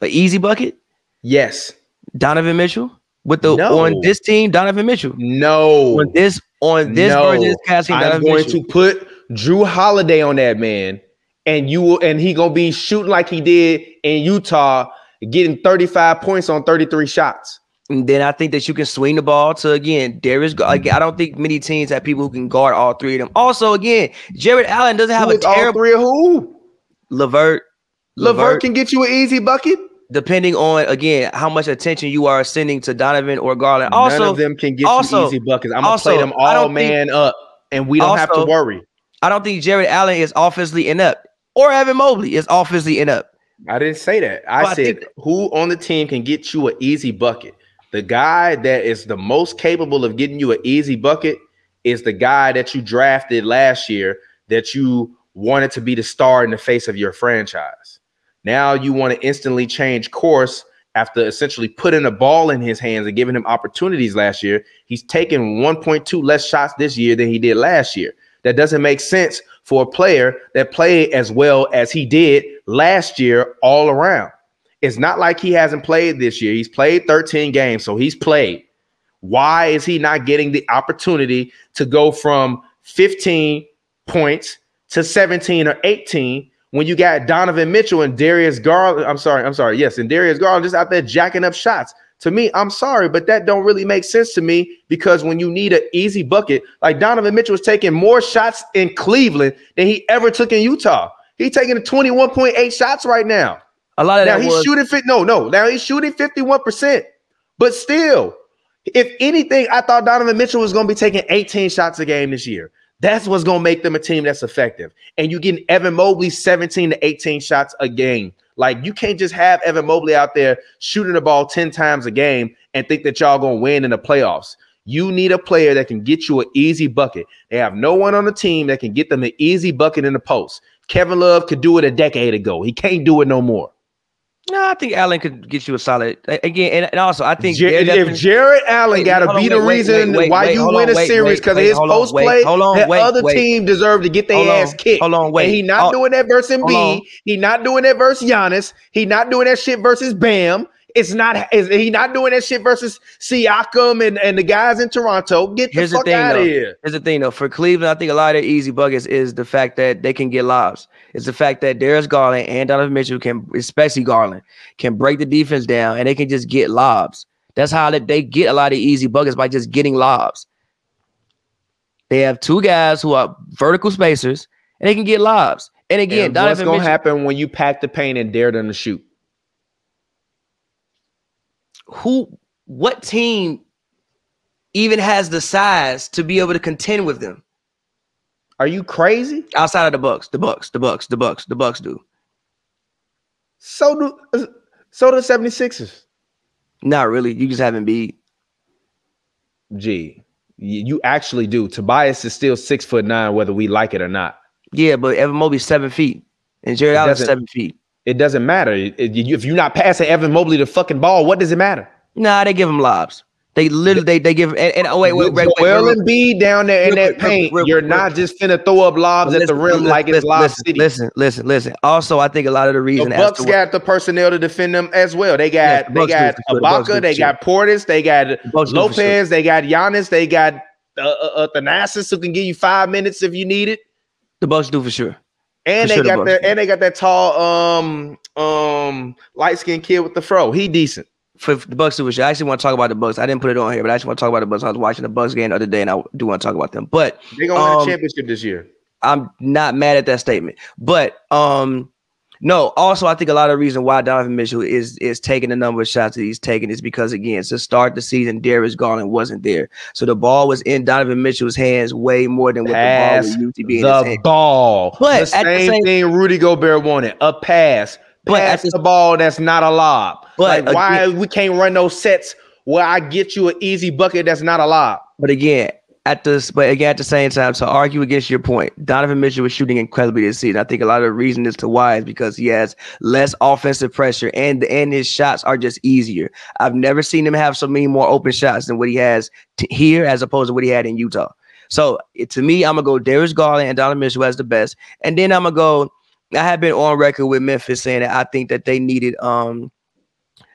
an easy bucket. Yes. Donovan Mitchell with the No. on this team, Donovan Mitchell. No. On this on this No. version this casting, I'm Donovan going Mitchell. to put Jrue Holiday on that man, and you will, and he gonna be shooting like he did in Utah, getting 35 points on 33 shots. And then I think that you can swing the ball to again Darius. Gar- Like, I don't think many teams have people who can guard all three of them. Also, again, Jarrett Allen doesn't have Who a is all terrible three of who? Levert. Levert can get you an easy bucket. Depending on again how much attention you are sending to Donovan or Garland. None of them can get also- you easy buckets. I'm gonna also, play them I all don't think- man up, and we don't have to worry. I don't think Jarrett Allen is offensively inept, or Evan Mobley is offensively inept. I didn't say that. I Well, I said think- who on the team can get you an easy bucket. The guy that is the most capable of getting you an easy bucket is the guy that you drafted last year that you wanted to be the star in the face of your franchise. Now you want to instantly change course after essentially putting a ball in his hands and giving him opportunities last year, he's taken 1.2 less shots this year than he did last year. That doesn't make sense for a player that played as well as he did last year all around. It's not like he hasn't played this year. He's played 13 games, so he's played. Why is he not getting the opportunity to go from 15 points to 17 or 18 when you got Donovan Mitchell and Darius Garland? I'm sorry, I'm sorry. Yes, and Darius Garland just out there jacking up shots. To me, I'm sorry, but that don't really make sense to me because when you need an easy bucket, like Donovan Mitchell was taking more shots in Cleveland than he ever took in Utah. He's taking 21.8 shots right now. A lot of Now that he's was shooting fit. No, no. Now he's shooting 51%. But still, if anything, I thought Donovan Mitchell was going to be taking 18 shots a game this year. That's what's going to make them a team that's effective. And you getting Evan Mobley 17 to 18 shots a game. Like you can't just have Evan Mobley out there shooting the ball 10 times a game and think that y'all going to win in the playoffs. You need a player that can get you an easy bucket. They have no one on the team that can get them an easy bucket in the post. Kevin Love could do it a decade ago. He can't do it no more. No. I think Allen could get you a solid again, and, and also I think Jer- if Jarrett Allen got to be the wait, reason wait, wait, why you win on, a series because of his on, post wait, play, hold on, that wait, other team deserve to get their ass on, kicked. hold on, wait. And he not Oh, doing that versus B. He not doing that versus Giannis. He not doing that shit versus Bam. It's not. Is he not doing that shit versus Siakam and, and the guys in Toronto? Get the Here's the fuck thing, out of though. here. Here's the thing, though. For Cleveland, I think a lot of their easy buckets is the fact that they can get lobs. It's the fact that Darius Garland and Donovan Mitchell can, especially Garland, can break the defense down and they can just get lobs. That's how they, they get a lot of easy buckets by just getting lobs. They have two guys who are vertical spacers and they can get lobs. And again, And what's Donovan gonna Mitchell, happen when you pack the paint and dare them to shoot? Who, what team even has the size to be able to contend with them Are you crazy? outside of the Bucks? The Bucks, the Bucks, the Bucks, the Bucks do. So do so do the 76ers. Not really. You just haven't beat. Gee, you actually do. Tobias is still six foot nine, whether we like it or not. Yeah, but Evan Mobley's seven feet, and Jarrett Allen's seven feet. It doesn't matter. It- it- if you're not passing Evan Mobley the fucking ball, what does it matter? Nah, they give him lobs. They literally they they give and, and oh wait wait wait wait. Joel wait, wait. Embiid down there in that paint, you're not just finna throw up lobs at the rim listen, like it's listen, Lob listen, City. Listen, listen, listen. Also, I think a lot of the The reason as Bucks got the personnel to defend them as well. They Yeah, got the they got for. The Ibaka, they got Portis, they got Bucks do sure. They got Giannis, they got uh, uh, uh, Thanasis who can give you five minutes if you need it. the Bucks do for sure. And they got that, and they got that tall, um, um, light skinned kid with the fro. He decent. For the Bucks do for. I actually want to talk about the Bucks. I didn't put it on here, but I actually want to talk about the Bucks. I was watching the Bucks game the other day, and I do want to talk about them. But they're gonna win Um, a championship this year. I'm not mad at that statement. But um no, also I think a lot of the reason why Donovan Mitchell is is taking the number of shots that he's taking is because again, to start the season, Darius Garland wasn't there. So the ball was in Donovan Mitchell's hands way more than what Pass the ball was used to be the ball. But the at the same, same- thing Rudy Gobert wanted. A pass. But Pass the- the ball that's not a lob. But like why we can't run those sets where I get you an easy bucket that's not a lob. But again, at this, but again, at the same time, to argue against your point, Donovan Mitchell was shooting incredibly this season. I think a lot of the reason as to why is because he has less offensive pressure and and his shots are just easier. I've never seen him have so many more open shots than what he has here as opposed to what he had in Utah. So it, to me, I'm gonna go Darius Garland and Donovan Mitchell as the best, and then I'm gonna go. I have been on record with Memphis saying that I think that they needed um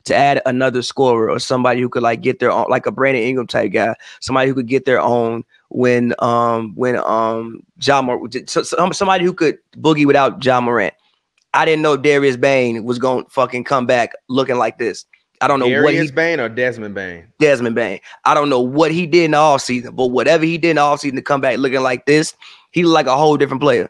to add another scorer or somebody who could like get their own, like a Brandon Ingram type guy, somebody who could get their own when um when um John Mor- so, so- somebody who could boogie without Ja Morant. I didn't know Darius Bane was going to fucking come back looking like this. I don't know what Darius he Bane or Desmond Bane? Desmond Bane. I don't know what he did in the offseason, but whatever he did in the offseason to come back looking like this, he looked like a whole different player.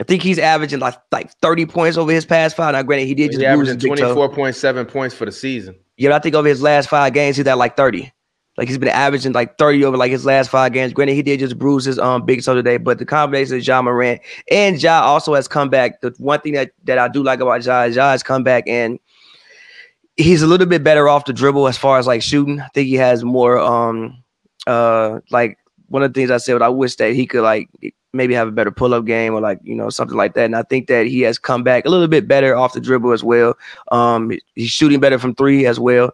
I think he's averaging like like 30 points over his past five. Now, granted, he did He's just averaging 24.7 points for the season. Yeah, but I think over his last five games, he's at like 30. Like he's been averaging like 30 over like his last five games. Granted, he did just bruise his um big toe today, but the combination of Ja Morant and Ja also has come back. The one thing that, that I do like about Ja is Ja has come back and he's a little bit better off the dribble as far as like shooting. I think he has more um uh like one of the things I said, I wish that he could like maybe have a better pull up game or like you know something like that. And I think that he has come back a little bit better off the dribble as well. Um, he's shooting better from three as well.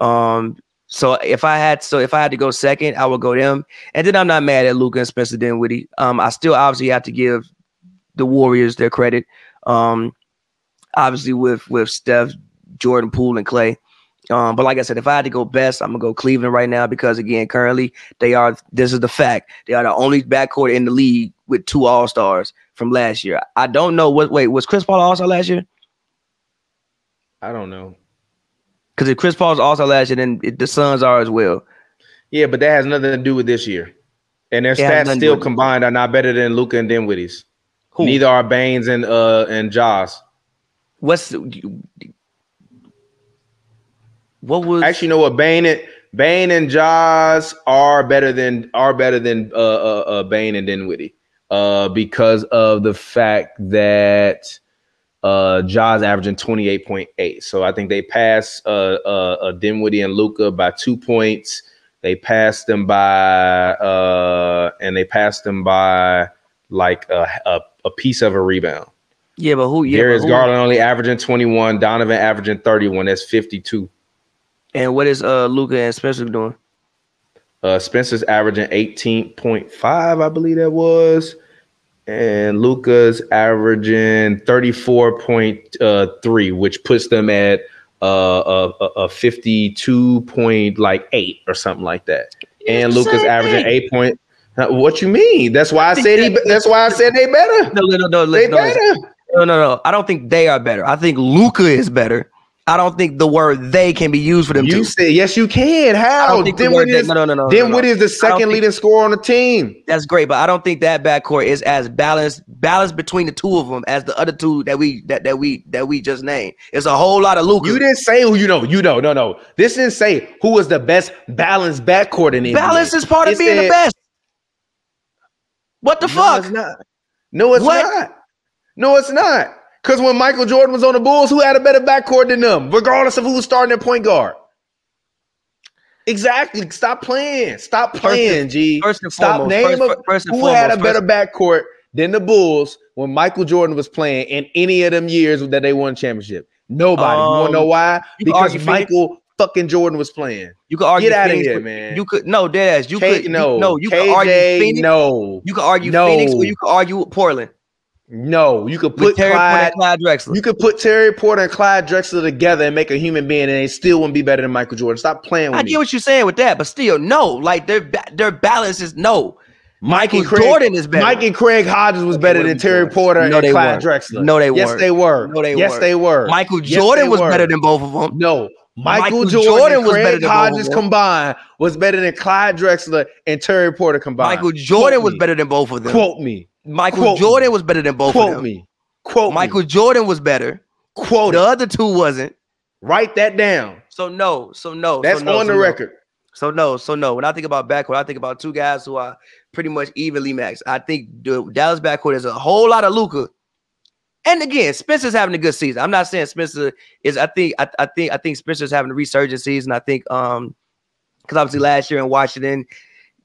Um, so if I had so if I had to go second, I would go them. And then I'm not mad at Luka and Spencer Dinwiddie. Um, I still obviously have to give the Warriors their credit. Um, obviously with with Steph, Jordan Poole, and Klay. Um, but like I said, if I had to go best, I'm gonna go Cleveland right now because again, currently they are. This is the fact. They are the only backcourt in the league with two All Stars from last year. I don't know what. Wait, was Chris Paul All Star last year? I don't know. Because if Chris Paul's also last year, then it, the Suns are as well. Yeah, but that has nothing to do with this year. And their It stats still combined are not better than Luka and Dinwiddie's. Who? Neither are Banes and uh and Jaws. What's what was Actually, you know what? Bane and Bane and Jaws are better than are better than uh, uh, uh Bane and Dinwiddie. Uh, because of the fact that uh Jaws averaging 28.8. So I think they passed uh uh, uh Dinwiddie and Luka by two points. They passed them by uh and they passed them by like a a, a piece of a rebound. yeah, but who? Yeah, Darius Garland only averaging 21, Donovan averaging 31. That's 52. And what is uh Luka and Spencer doing? Uh, Spencer's averaging 18.5, I believe that was. And Luka's averaging 34.3, which puts them at uh, a, a, a 52 point like eight or something like that. And It's Luka's averaging eight point. What you mean? That's why I said he. That's why I said they better. No, no, no, no, They no, better. no, no, no. I don't think they are better. I think Luka is better. I don't think the word "they" can be used for them. You too. said yes, you can. How? think the word Dinwiddie no, no, no, no, no, no. is the second think- leading scorer on the team. That's great, but I don't think that backcourt is as balanced balanced between the two of them as the other two that we that, that we that we just named. It's a whole lot of Luka. You didn't say who you know. You know, no, no. This didn't say who was the best balanced backcourt in the Balance NBA. is part of It being the best. What the No, fuck? it's not. No, it's What? not. No, it's not. Because when Michael Jordan was on the Bulls, who had a better backcourt than them, regardless of who was starting at point guard? Exactly. Stop playing. Stop First playing, and- G. first and Stop foremost, name first- of first who had a better backcourt than the Bulls when Michael Jordan was playing in any of them years that they won championship. Nobody. you want to know Um, why? Because argue Phoenix. Michael fucking Jordan was playing. You could argue Get outta Phoenix here, man. You could no, deadass. You K- could no, you, no. You KJ, could argue Phoenix. no, You could argue No. Phoenix, or you could argue Portland. No. You could put Terry Porter Clyde. and Clyde Drexler. You could put Terry Porter and Clyde Drexler together and make a human being, and they still wouldn't be better than Michael Jordan. Stop playing with I me. get what you're saying with that, but still, no. Like their their balance is no. Michael Michael Jordan is better. Mike and Craig Hodges was better than Terry? Porter No, and they Clyde weren't. Drexler. No, they yes, weren't. they were. No, they yes, they were. Michael Yes, Jordan was were. better than both of them. No, Michael, Michael Jordan, Jordan and was Craig better than both of Hodges them. combined was better than Clyde Drexler and Terry Porter combined. Michael Jordan Quote was me. better than both of them. Quote me. Michael quote me. Jordan was better than both of Quote them. me. Quote Michael me. Jordan was better. Quote The other two wasn't. Write that down. So no. So no. That's so no, on so the no. record. So no, so no. When I think about backcourt, I think about two guys who are pretty much evenly maxed. I think the Dallas backcourt is a whole lot of Luka. And again, Spencer's having a good season. I'm not saying Spencer is. I think. I, I think. I think Spencer's having a resurgence season. I think. Um, because obviously last year in Washington,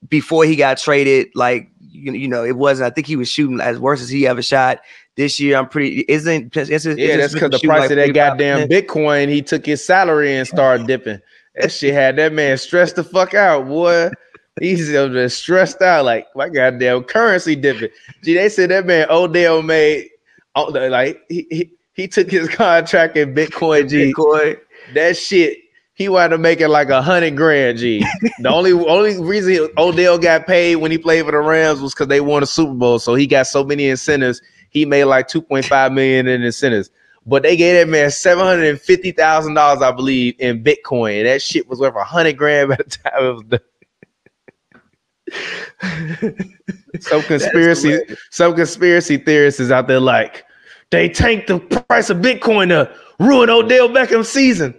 before he got traded, like you, you know, it wasn't. I think he was shooting as worse as he ever shot. This year, I'm pretty. Isn't isn't- Yeah, isn't that's because the price like of that 45%? goddamn Bitcoin, he took his salary and started [laughs] dipping. That shit had that man stressed the fuck out, boy. He's just stressed out, like my goddamn currency dipping. Gee, they said that man Odell made oh, the- like he, he he took his [laughs] contract in Bitcoin, G. Bitcoin. That shit, he wound up making like a hundred grand, G. [laughs] The only only reason Odell got paid when he played for the Rams was because they won a Super Bowl, so he got so many incentives. He made like two point five million in incentives. But they gave that man seven hundred and fifty thousand dollars, I believe, in Bitcoin. That shit was worth a hundred grand by the time it was done. [laughs] some conspiracy, some conspiracy theorists is out there like they tanked the price of Bitcoin to ruin Odell Beckham's season.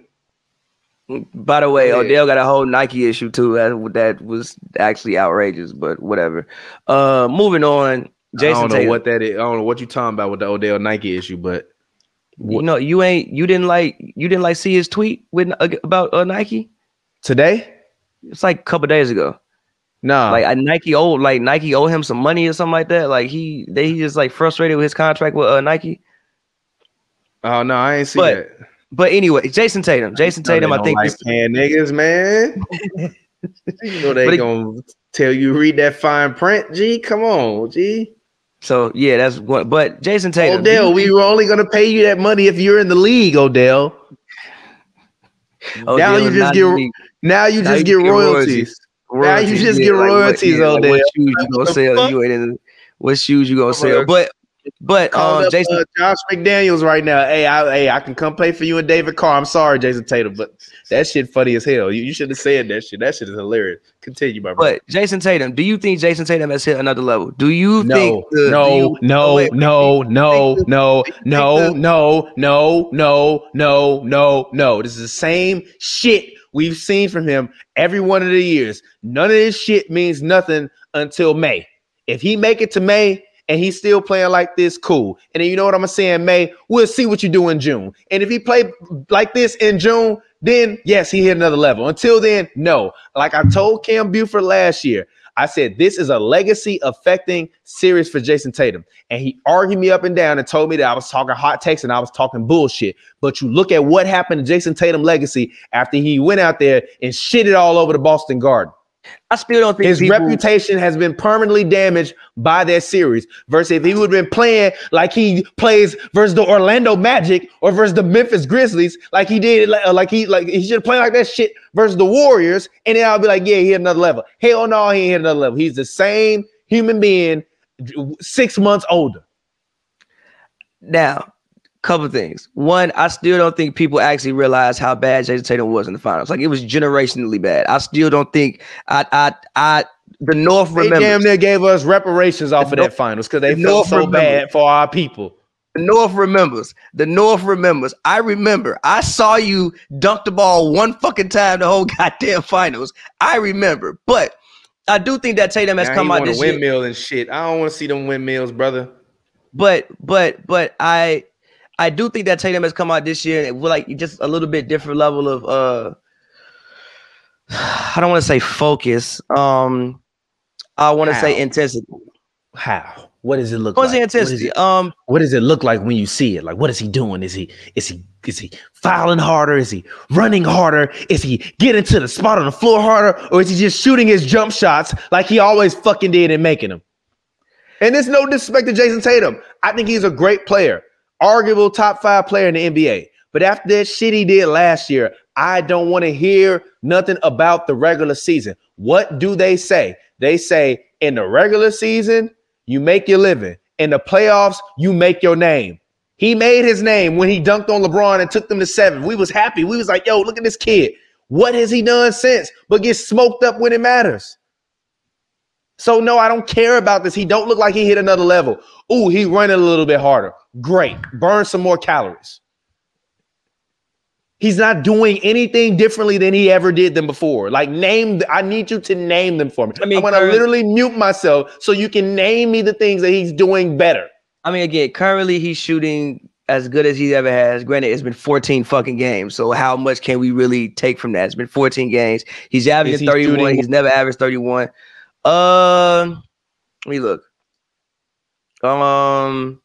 By the way, Yeah. Odell got a whole Nike issue too. That that was actually outrageous, but whatever. Uh, moving on. I Jayson don't know Tatum. what that is. I don't know what you're talking about with the Odell Nike issue, but you know, you ain't you didn't like you didn't like see his tweet with uh, about uh, Nike. today, It's like a couple days ago. Nah, Like I, Nike owe like Nike owe him some money or something like that. Like he they he just like frustrated with his contract with uh, Nike. oh no, I ain't see But that. But anyway, Jayson Tatum. Jayson Tatum, I think like this- paying niggas, man. [laughs] you know they But it- gonna tell you read that fine print. G, come on, G. so yeah, that's what. But Jayson Tatum, Odell, you we were only gonna pay you that money if you're in the league, Odell. think now you just get- league. Now you Now just you get get royalties. Now you just yeah, get like what- royalties, yeah, like Odell. what shoes you gonna sell? You ain't in. What shoes you gonna sell? But but um, up, Jayson uh, Josh McDaniels right now. Hey, I, hey, I can come play for you and David Carr. I'm sorry, Jayson Tatum, but that shit funny as hell. You, you should have said that shit. That shit is hilarious. Continue, my brother. But Jayson Tatum, do you think Jayson Tatum has hit another level? Do you No, think? the- no, you- no, oh, wait, no, no, the- no, no, no, no, no, no, no, no. This is the same shit we've seen from him every one of the years. None of this shit means nothing until May. If he make it to May and he's still playing like this, cool. And then you know what I'm gonna say in May, we'll see what you do in June. And if he play like this in June, then yes, he hit another level. Until then, no. Like I told Cam Buford last year, I said this is a legacy affecting series for Jayson Tatum. And he argued me up and down and told me that I was talking hot takes and I was talking bullshit. But you look at what happened to Jayson Tatum legacy after he went out there and shit it all over the Boston Garden. I still don't think His people, reputation has been permanently damaged by that series. Versus if he would have been playing like he plays versus the Orlando Magic or versus the Memphis Grizzlies, like he did, like, uh, like he like he should play like that shit versus the Warriors, and then I'll be like, yeah, he hit another level. Hell no, he ain't hit another level. He's the same human being, six months older. Now, couple things. One, I still don't think people actually realize how bad Jayson Tatum was in the finals. Like it was generationally bad. I still don't think I I I the North They damn near gave us reparations off The of North- that finals because they the felt North so remembers. bad for our people. The North remembers. The North remembers. I remember. I saw you dunk the ball one fucking time the whole [laughs] goddamn finals. I remember. But I do think that Tatum has Now come out this year. windmill and shit. I don't want to see them windmills, brother. But but but I I do think that Tatum has come out this year with like just a little bit different level of uh [sighs] I don't want to say focus. Um I want to say intensity. How? What does it look want like? say What is intensity. it- Um what does it look like when you see it? Like, what is he doing? Is he is he is he fouling harder? Is he running harder? Is he getting to the spot on the floor harder? Or is he just shooting his jump shots like he always fucking did and making them? And there's no disrespect to Jayson Tatum. I think he's a great player, arguable top five player in the NBA. But after that shit he did last year, I don't want to hear nothing about the regular season. What do they say? They say in the regular season, you make your living. In the playoffs, you make your name. He made his name when he dunked on LeBron and took them to seven. We was happy. We was like, yo, look at this kid. What has he done since? But get smoked up when it matters. So no, I don't care about this. He don't look like he hit another level. Ooh, he running a little bit harder. Great. Burn some more calories. He's not doing anything differently than he ever did them before. Like name, I need you to name them for me. I mean, I'm gonna literally mute myself so you can name me the things that he's doing better. I mean again, currently he's shooting as good as he ever has. Granted, it's been 14 fucking games. So how much can we really take from that? It's been 14 games. He's averaging he 31. shooting- He's never averaged 31. Um, let me look. Um,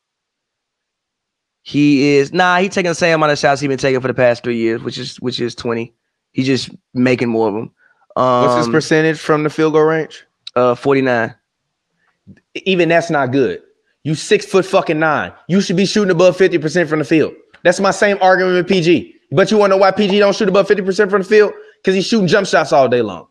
he is nah. He's taking the same amount of shots he's been taking for the past three years, which is which is 20. He's just making more of them. Um, What's his percentage from the field goal range? uh, 49. Even that's not good. You six foot fucking nine. You should be shooting above 50% from the field. That's my same argument with PG. But you want to know why PG don't shoot above 50% from the field? Because he's shooting jump shots all day long.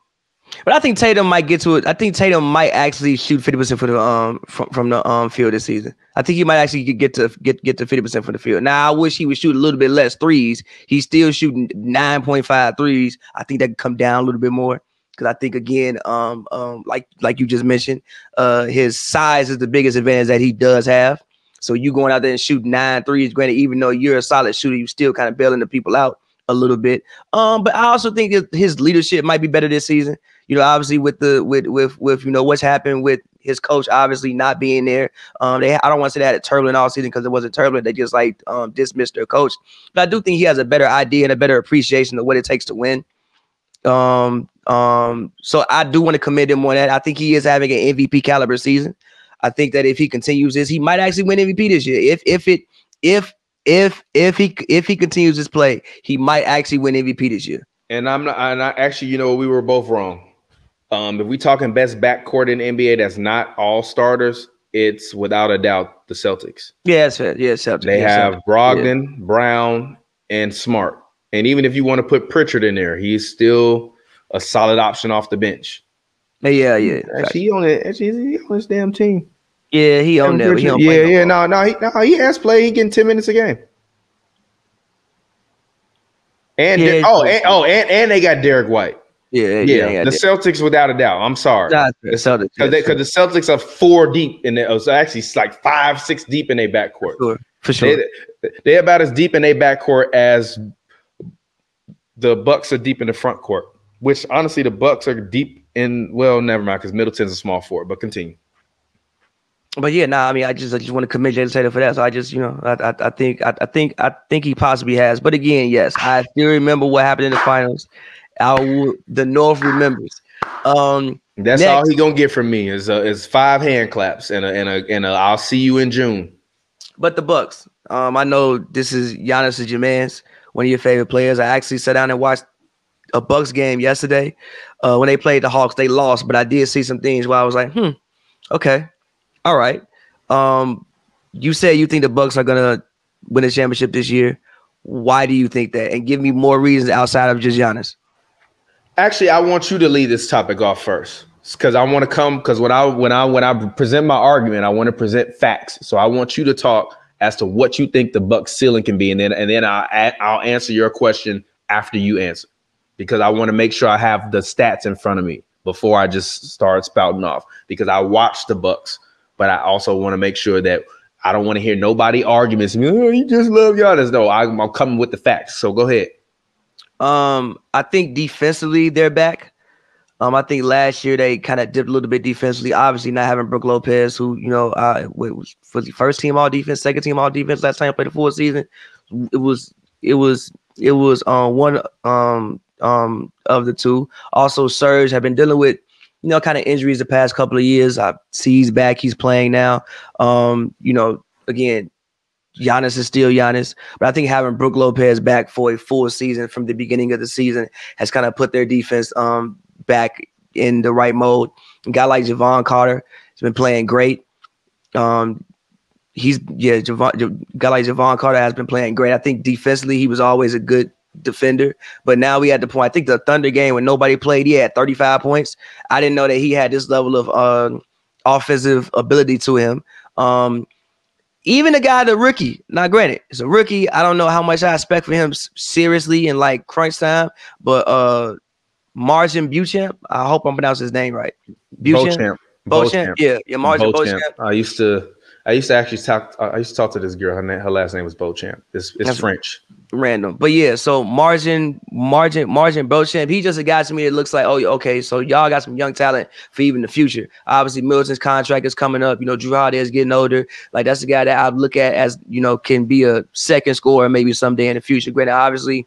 But I think Tatum might get to it. I think Tatum might actually shoot fifty percent for the um from, from the um field this season. I think he might actually get- to get get to fifty percent from the field. Now I wish he would shoot a little bit less threes. He's still shooting 9.5 threes. I think that could come down a little bit more because I think again um um like like you just mentioned uh his size is the biggest advantage that he does have. So you going out there and shooting nine threes, granted, even though you're a solid shooter, you still kind of bailing the people out a little bit. Um, but I also think his leadership might be better this season you know, obviously with the with with with you know what's happened with his coach obviously not being there. Um, they I don't want to say they had it turbulent all season because it wasn't turbulent. They just like um dismissed their coach. But I do think he has a better idea and a better appreciation of what it takes to win. Um, Um, so I do want to commend him on that. I think he is having an MVP caliber season. I think that if he continues this, he might actually win MVP this year. If if it if if if he if he continues this play, he might actually win MVP this year. And I'm not. And I actually, you know, we were both wrong. Um, if we're talking best backcourt in NBA, that's not all starters. It's without a doubt the Celtics. Yeah, it's fair. Yeah, Celtics. They yeah, have Celtics. Brogdon, Brown, and Smart. And even if you want to put Pritchard in there, he's still a solid option off the bench. Yeah, yeah, yeah. Actually, he on it. Actually, he on his damn team. Yeah, he on there. Yeah, yeah. No, no, he, no, he has played. He getting ten minutes a game. And Yeah, oh, and, oh, and, and they got Derrick White. Yeah, yeah, Yeah, the Celtics without a doubt. I'm sorry. Nah, the Celtics. Because the Celtics are four deep in. Oh, so actually, it's like five, six deep in their backcourt. sure, for sure. They, they're about as deep in their backcourt as the Bucks are deep in the front court. Which honestly, the Bucks are deep in. Well, never mind, because Middleton's a small forward. But continue. But yeah, nah. I mean, I just I just want to commend Jalen Taylor for that. So I just you know I I, I think I, I think I think he possibly has. But again, yes, I still remember what happened in the finals. I the North remembers. Um, That's Next. all he gonna get from me is uh, is five hand claps and a and a and a I'll see you in June. but the Bucks. Um, I know this is Giannis Jaman's one of your favorite players. I actually sat down and watched a Bucks game yesterday. Uh, when they played the Hawks, they lost, but I did see some things where I was like, hmm, okay, all right. Um, you said you think the Bucks are gonna win a championship this year. Why do you think that? And give me more reasons outside of just Giannis. Actually, I want you to lead this topic off first because I want to come because when I when I when I present my argument, I want to present facts. So I want you to talk as to what you think the Bucks ceiling can be, and then and then I'll I'll answer your question after you answer because I want to make sure I have the stats in front of me before I just start spouting off because I watch the Bucks, but I also want to make sure that I don't want to hear nobody arguments. Oh, you just love Giannis. No, I'm, I'm coming with the facts. So go ahead. Um, I think defensively they're back. Um, I think last year they kind of dipped a little bit defensively. Obviously, not having Brook Lopez, who you know, uh, wa- was was the first team all defense, second team all defense last time he played the full season. It was, it was, it was um one um um of the two. Also, Serge have been dealing with you know kind of injuries the past couple of years. I see he's back, he's playing now. Um, you know, again, Giannis is still Giannis, but I think having Brook Lopez back for a full season from the beginning of the season has kind of put their defense um back in the right mode. A guy like Jevon Carter has been playing great. Um, he's yeah, Jevon, guy like Jevon Carter has been playing great. I think defensively he was always a good defender, but now we at the point. I think the Thunder game when nobody played, he had 35 points. I didn't know that he had this level of uh, offensive ability to him. Um, even a guy, the rookie. Now, granted, it's a rookie. I don't know how much I expect for him seriously in like crunch time, but uh, MarJon Beauchamp. I hope I'm pronouncing his name right. Buchamp. Beauchamp. Beauchamp. Yeah, yeah, MarJon Beauchamp. Beauchamp. I used to, I used to actually talk. I used to talk to this girl. Her name, her last name was Beauchamp. It's it's That's- French. Random, but yeah. So MarJon, MarJon, MarJon Beauchamp. He's just a guy to me that looks like, oh, okay. So y'all got some young talent for even the future. Obviously, Middleton's contract is coming up. You know, Jrue Holiday is getting older. Like that's the guy that I look at as you know can be a second scorer maybe someday in the future. Granted, obviously.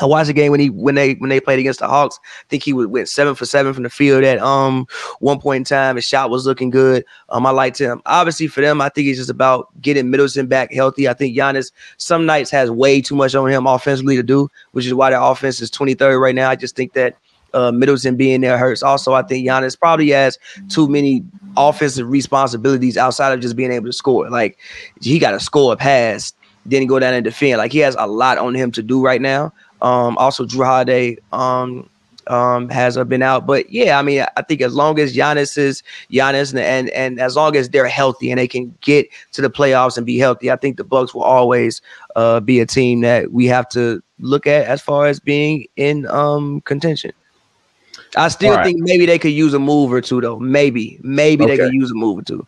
I watched the game when he when they when they played against the Hawks. I think he went seven for seven from the field at um one point in time. His shot was looking good. Um, I liked him. Obviously for them, I think it's just about getting Middleton back healthy. I think Giannis some nights has way too much on him offensively to do, which is why their offense is 23rd right now. I just think that uh, Middleton being there hurts. Also, I think Giannis probably has too many offensive responsibilities outside of just being able to score. Like he got to score a pass, then go down and defend. Like he has a lot on him to do right now. Um, also, Jrue Holiday um, um, has uh, been out, but yeah, I mean, I think as long as Giannis is Giannis, and, and and as long as they're healthy and they can get to the playoffs and be healthy, I think the Bucks will always uh, be a team that we have to look at as far as being in um, contention. I still right. think maybe they could use a move or two, though. Maybe, maybe they could use a move or two.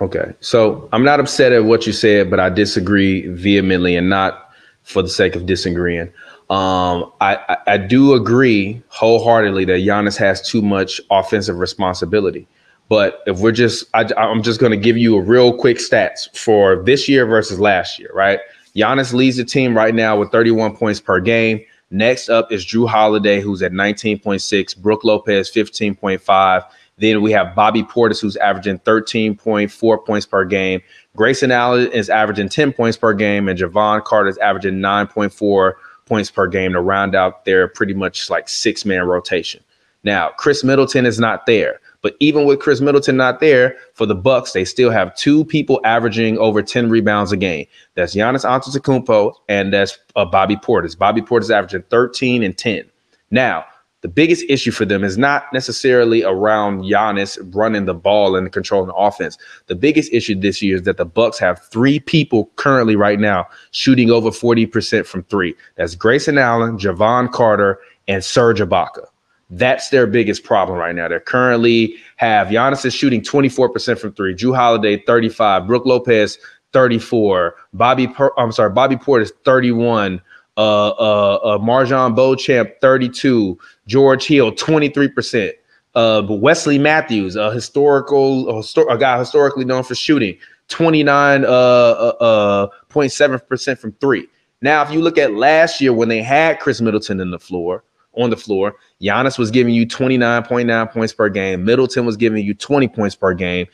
Okay, so I'm not upset at what you said, but I disagree vehemently, and not for the sake of disagreeing. Um, I, I do agree wholeheartedly that Giannis has too much offensive responsibility. But if we're just, I, I'm just going to give you a real quick stats for this year versus last year, right? Giannis leads the team right now with 31 points per game. Next up is Jrue Holiday, who's at 19.6, Brook Lopez, 15.5. Then we have Bobby Portis, who's averaging 13.4 points per game. Grayson Allen is averaging 10 points per game, and Jevon Carter is averaging 9.4 points per game to round out their pretty much like six man rotation. Now, Khris Middleton is not there. But even with Khris Middleton not there for the Bucks, they still have two people averaging over 10 rebounds a game. That's Giannis Antetokounmpo and that's uh, Bobby Portis. Bobby Portis averaging 13 and 10. Now, the biggest issue for them is not necessarily around Giannis running the ball and controlling the offense. The biggest issue this year is that the Bucks have three people currently right now shooting over 40% from three. That's Grayson Allen, Jevon Carter, and Serge Ibaka. That's their biggest problem right now. They currently have Giannis is shooting 24% from three, Jrue Holiday 35, Brook Lopez 34, Bobby per- I'm sorry, Bobby Portis 31, uh uh, uh MarJon Beauchamp 32, George Hill 23%. Uh, Wesley Matthews, a historical a, histor- a guy historically known for shooting 29 uh, uh, uh 0.7% from three. Now, if you look at last year when they had Khris Middleton in the floor, on the floor. Giannis was giving you 29.9 points per game. Middleton was giving you 20 points per game.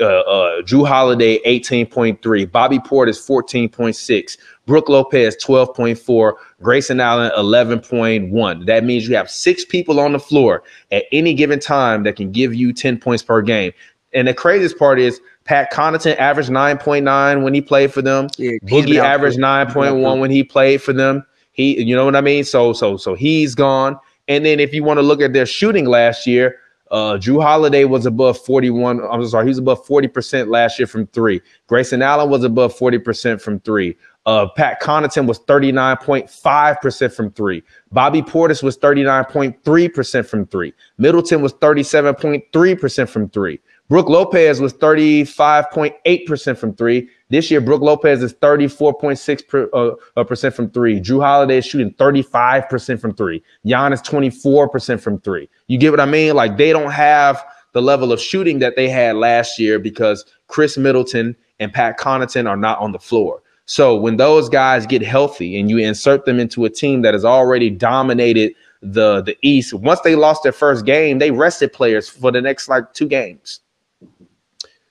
Uh, uh, Jrue Holiday, 18.3. Bobby Portis, 14.6. Brook Lopez, 12.4. Grayson Allen, 11.1. That means you have six people on the floor at any given time that can give you 10 points per game. And the craziest part is Pat Connaughton averaged 9.9 when he played for them. Yeah, Boogie averaged 9.1 when he played for them. He, you know what I mean? So, so, so he's gone. And then if you want to look at their shooting last year, uh, Jrue Holiday was above 41. I'm sorry, he was above 40% last year from three. Grayson Allen was above 40% from three. Uh, Pat Connaughton was 39.5% from three. Bobby Portis was 39.3% from three. Middleton was 37.3% from three. Brook Lopez was 35.8% from three. This year, Brook Lopez is 34.6 per, uh, uh, from three. Jrue Holiday is shooting 35% from three. Giannis 24% from three. You get what I mean? Like they don't have the level of shooting that they had last year because Khris Middleton and Pat Connaughton are not on the floor. So when those guys get healthy and you insert them into a team that has already dominated the the East, once they lost their first game, they rested players for the next like two games.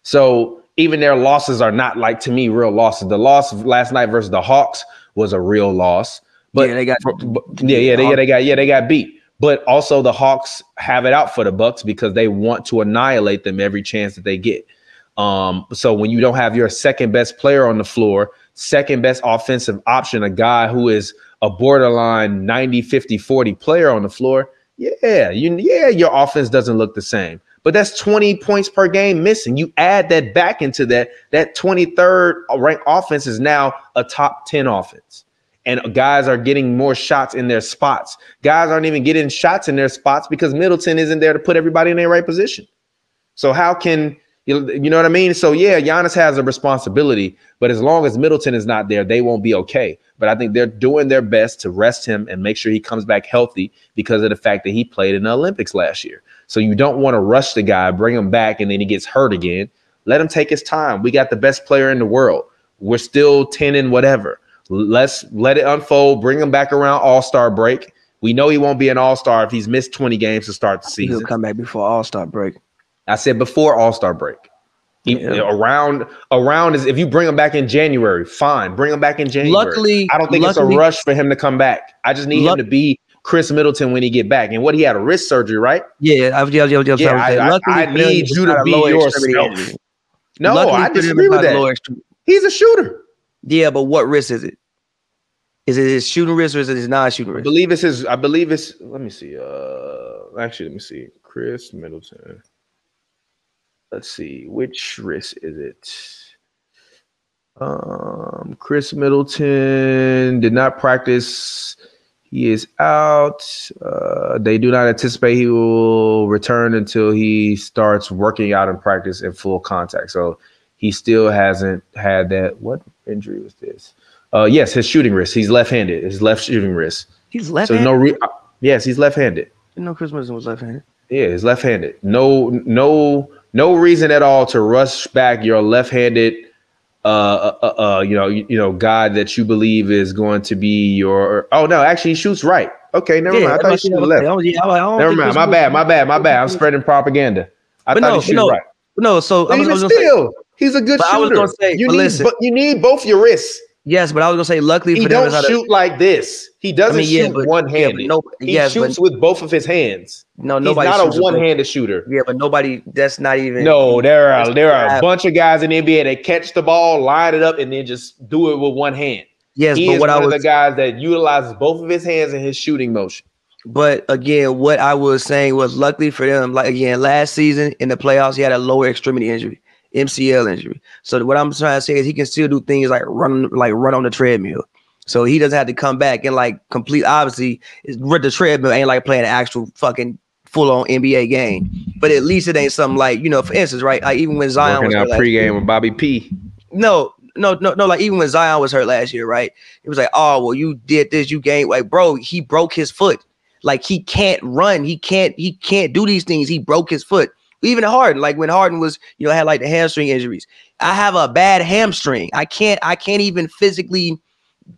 So even their losses are not like to me real losses. The loss last night versus the Hawks was a real loss. But yeah, they got yeah, yeah, they, yeah, they got yeah, they got beat. But also the Hawks have it out for the Bucks because they want to annihilate them every chance that they get. Um, so when you don't have your second best player on the floor, second best offensive option, a guy who is a borderline 90, 50, 40 player on the floor, yeah, you yeah, your offense doesn't look the same but that's 20 points per game missing. You add that back into that, that 23rd ranked offense is now a top 10 offense. And guys are getting more shots in their spots. Guys aren't even getting shots in their spots because Middleton isn't there to put everybody in their right position. So how can you, you know what I mean? So yeah, Giannis has a responsibility, but as long as Middleton is not there, they won't be okay. But I think they're doing their best to rest him and make sure he comes back healthy because of the fact that he played in the Olympics last year. So you don't want to rush the guy, bring him back, and then he gets hurt again. Let him take his time. We got the best player in the world. We're still 10 and whatever. Let's let it unfold, bring him back around All Star break. We know he won't be an All Star if he's missed 20 games to start the season. He'll come back before All Star break. I said before All Star break. Yeah. Around around is if you bring him back in January, fine. Bring him back in January. Luckily, I don't think luckily, it's a rush for him to come back. I just need luck, him to be Khris Middleton when he get back. And what he had a wrist surgery, right? Yeah, I, yeah, yeah, yeah, yeah I, I, I need you to be yourself. No, Luckily, I disagree with that. He's a shooter. Yeah, but what wrist is it? Is it his shooting wrist or is it his non-shooting wrist? I believe it's his. I believe it's. Let me see. Uh, actually, let me see. Khris Middleton. Let's see. Which wrist is it? Um, Khris Middleton did not practice he is out. Uh, they do not anticipate he will return until he starts working out in practice in full contact. So he still hasn't had that. What injury was this? Uh, yes, his shooting wrist. He's left-handed. His left shooting wrist. He's left-handed. So no. Re- uh, yes, he's left-handed. Know, Khris Middleton was left-handed. Yeah, he's left-handed. No, no, no reason at all to rush back your left-handed uh, uh, uh, you know, you, you know, God that you believe is going to be your. Oh no, actually, he shoots right. Okay, never mind. I thought he shooted left. Never mind. My bad. My bad. My bad. I'm spreading propaganda. I But thought no, he shoots no, right. No, so I was, I was gonna say, still, he's a good But I was shooter. gonna say, you need, listen. but you need both your wrists. Yes, but I was gonna say, luckily He for them, don't not shoot like this. He doesn't yeah, shoot but- one yeah, but handed. no- he yes, but- shoots with both of his hands. no, He's nobody. not shoots a one-handed shooter. Yeah, but nobody. That's not even. No, there are there are a bunch of guys in the NBA that catch the ball, line it up, and then just do it with one hand. Yes, he but is what one I of was. the guys that utilizes both of his hands in his shooting motion. But again, what I was saying was luckily for them, like again, last season in the playoffs, he had a lower extremity injury, MCL injury. So what I'm trying to say is he can still do things like run like run on the treadmill. So he doesn't have to come back and like complete obviously the treadmill ain't like playing an actual fucking full on NBA game. But at least it ain't something like, you know, for instance, right? Like even when Zion was Working out hurt pregame with Bobby P. no, no, no, no. Like even when Zion was hurt last year, right? It was like, oh well, you did this, you gained. Like, bro, he broke his foot. Like he can't run. He can't. He can't do these things. He broke his foot. Even Harden, like when Harden was, you know, had like the hamstring injuries. I have a bad hamstring. I can't. I can't even physically.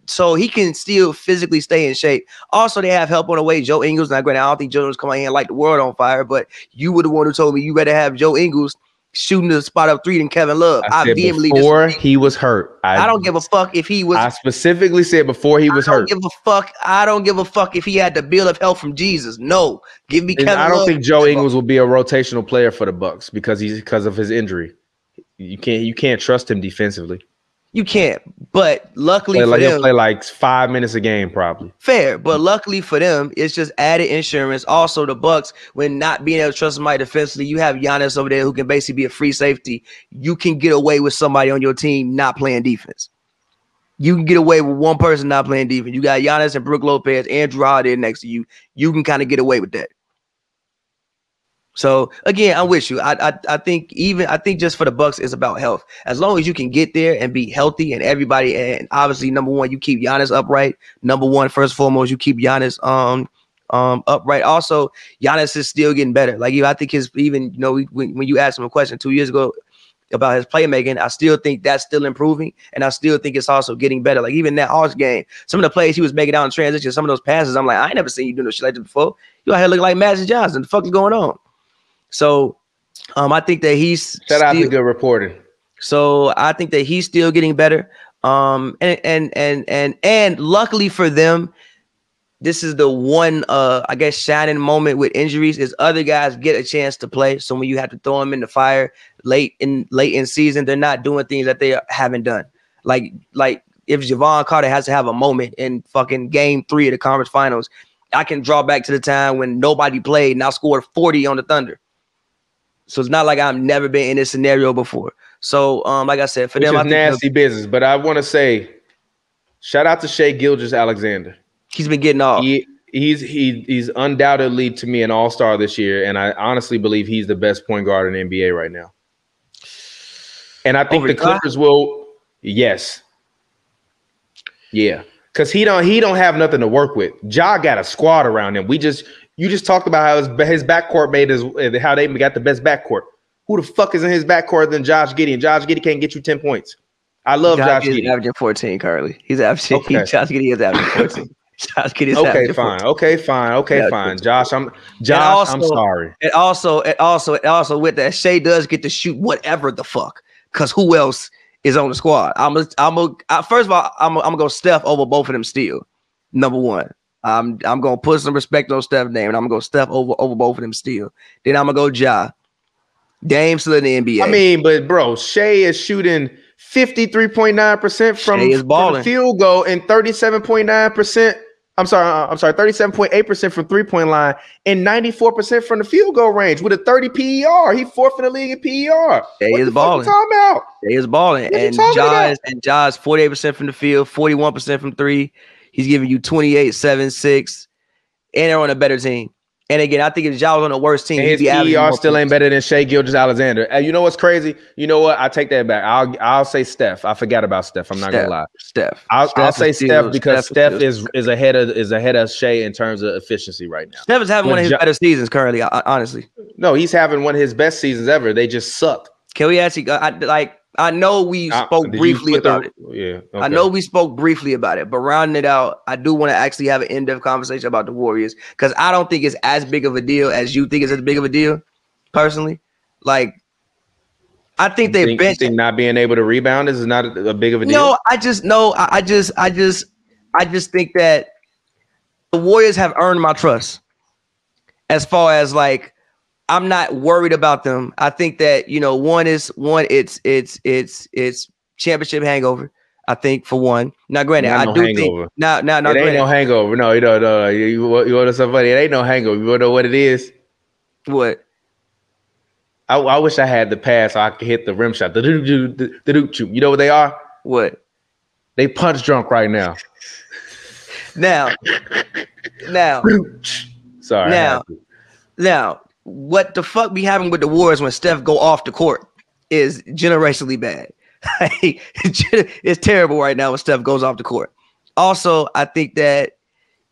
So he can still physically stay in shape. Also, they have help on the way. Joe Ingles. Now, granted, I don't think Joe Ingles come out here and light the world on fire, but you were the one who told me you better have Joe Ingles shooting the spot up three than Kevin Love. I said vehemently before disagree. he was hurt. I don't give a fuck if he was. I specifically said before he was I don't hurt. give a fuck. I don't give a fuck if he had the bill of health from Jesus. No, give me And Kevin. I don't Love. think Joe Ingles will be a rotational player for the Bucks because he's because of his injury. You can't you can't trust him defensively. You can't. But luckily Play for them, play like five minutes a game probably. fair. But luckily for them, it's just added insurance. Also, the Bucks, when not being able to trust somebody defensively, you have Giannis over there who can basically be a free safety. You can get away with somebody on your team not playing defense. You can get away with one person not playing defense. You got Giannis and Brook Lopez, and Jrue Holiday next to you. You can kind of get away with that. So again, I'm with you. I, I I think even I think just for the Bucks, it's about health. As long as you can get there and be healthy, and everybody, and obviously number one, you keep Giannis upright. Number one, first and foremost, you keep Giannis um um upright. Also, Giannis is still getting better. Like I think his even you know when, when you asked him a question two years ago about his playmaking, I still think that's still improving, and I still think it's also getting better. Like even that Hawks game, some of the plays he was making out in transition, some of those passes, I'm like, I ain't never seen you do no shit like this before. You out here looking like Magic Johnson. The fuck is going on? So, um, I think that he's Shout out to good reporting. so I think that he's still getting better. Um, and and and and and luckily for them, this is the one uh I guess shining moment with injuries is other guys get a chance to play. So when you have to throw them in the fire late in late in season, they're not doing things that they haven't done. Like like if Jevon Carter has to have a moment in fucking game three of the conference finals, I can draw back to the time when nobody played and I scored 40 on the Thunder. So it's not like I've never been in this scenario before. So, um, like I said, for Which them, is I think nasty business. But I want to say, shout out to Shai Gilgeous-Alexander. he's been getting off. He he's he he's undoubtedly to me an all star this year, and I honestly believe he's the best point guard in the NBA right now. And I think Over the? Clippers will. Yes. Yeah, because he don't he don't have nothing to work with. Ja got a squad around him. We just you just talked about how his his backcourt made his how they got the best backcourt. Who the fuck is in his backcourt than Josh Giddey? And Josh Giddey can't get you ten points. I love Josh Josh Giddey. is averaging 14 currently. He's [laughs] averaging. Okay. Josh Giddey is averaging 14. Josh Giddey is Okay, averaging fine. 14. Okay, fine. Okay, Yeah, fine. Josh, I'm Josh. I'm sorry. And also, and also, and also with that, Shai does get to shoot whatever the fuck. Cause who else is on the squad? I'm a, I'm a, I, first of all, I'm a, I'm gonna go Steph over both of them still. Number one. I'm I'm gonna put some respect on Steph's name, and I'm gonna go Steph over over both of them still. Then I'm gonna go Ja. Dame still in the NBA. I mean, but bro, Shai is shooting 53.9% from, Shai is from balling. the field goal and 37.9%. I'm sorry, uh, I'm sorry, 37.8% from three-point line and 94% from the field goal range with a 30 PER. He fourth in the league in PER. Shai what is balling. you talking about? He is balling, What and talking Ja about? is and Ja is 48% from the field, 41% from three. He's giving you 28, 7, 6, and they're on a better team. And again, I think if Ja was on a worse team, And his PER still ain't better than Shai Gilgeous-Alexander. And you know what's crazy? You know what? I take that back. I'll I'll say Steph. I forgot about Steph. I'm not Steph. gonna lie. Steph. I'll, I'll say Steph because Steph, still- is is ahead of is ahead of Shai in terms of efficiency right now. Steph is having But one of his Ja- better seasons currently. Honestly, No, he's having one of his best seasons ever. They just suck. can we actually? I- like I know we Uh, spoke briefly about it. Yeah, I know we spoke briefly about it, but rounding it out, I do want to actually have an in-depth conversation about the Warriors because I don't think it's as big of a deal as you think it's as big of a deal, personally. Like, I think they think, bench. think not being able to rebound is not a, a big of a deal. No, I just no, I, I just, I just, I just think that the Warriors have earned my trust. As far as like, I'm not worried about them. I think that you know, one is one. It's it's it's it's championship hangover. I think for one. Now, granted, I no do hangover. think now now now it ain't no hangover. No, you don't know. You, you, want- you want to somebody? It ain't no hangover. You want to know what it is? what I, I wish I had the pass so I could hit the rim shot. The doo doo the doo doo You know what they are? what They punch drunk right now. now now [laughs] Sorry. Now- now what the fuck be happening with the Warriors when Steph go off the court is generationally bad. [laughs] it's terrible right now when Steph goes off the court. Also, I think that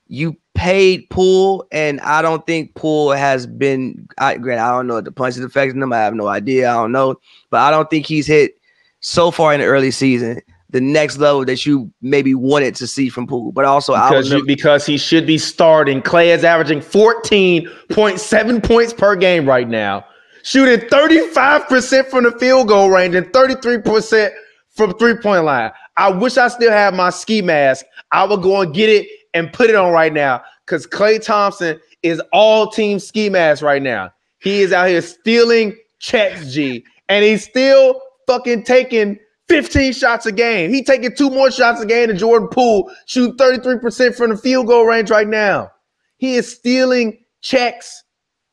you paid Poole, and I don't think Poole has been. I granted, I don't know if the punch is affecting him. I have no idea. I don't know, but I don't think he's hit so far in the early season the next level that you maybe wanted to see from Poole. But also, I because, was you, because he should be starting. Klay is averaging 14.7 points per game right now, shooting 35% from the field goal range and 33% from three point line. I wish I still had my ski mask. I would go and get it and put it on right now because Klay Thompson is all team ski mask right now. He is out here stealing checks, G, and he's still fucking taking 15 shots a game. He taking two more shots a game than Jordan Poole, shooting 33% from the field goal range right now. He is stealing checks.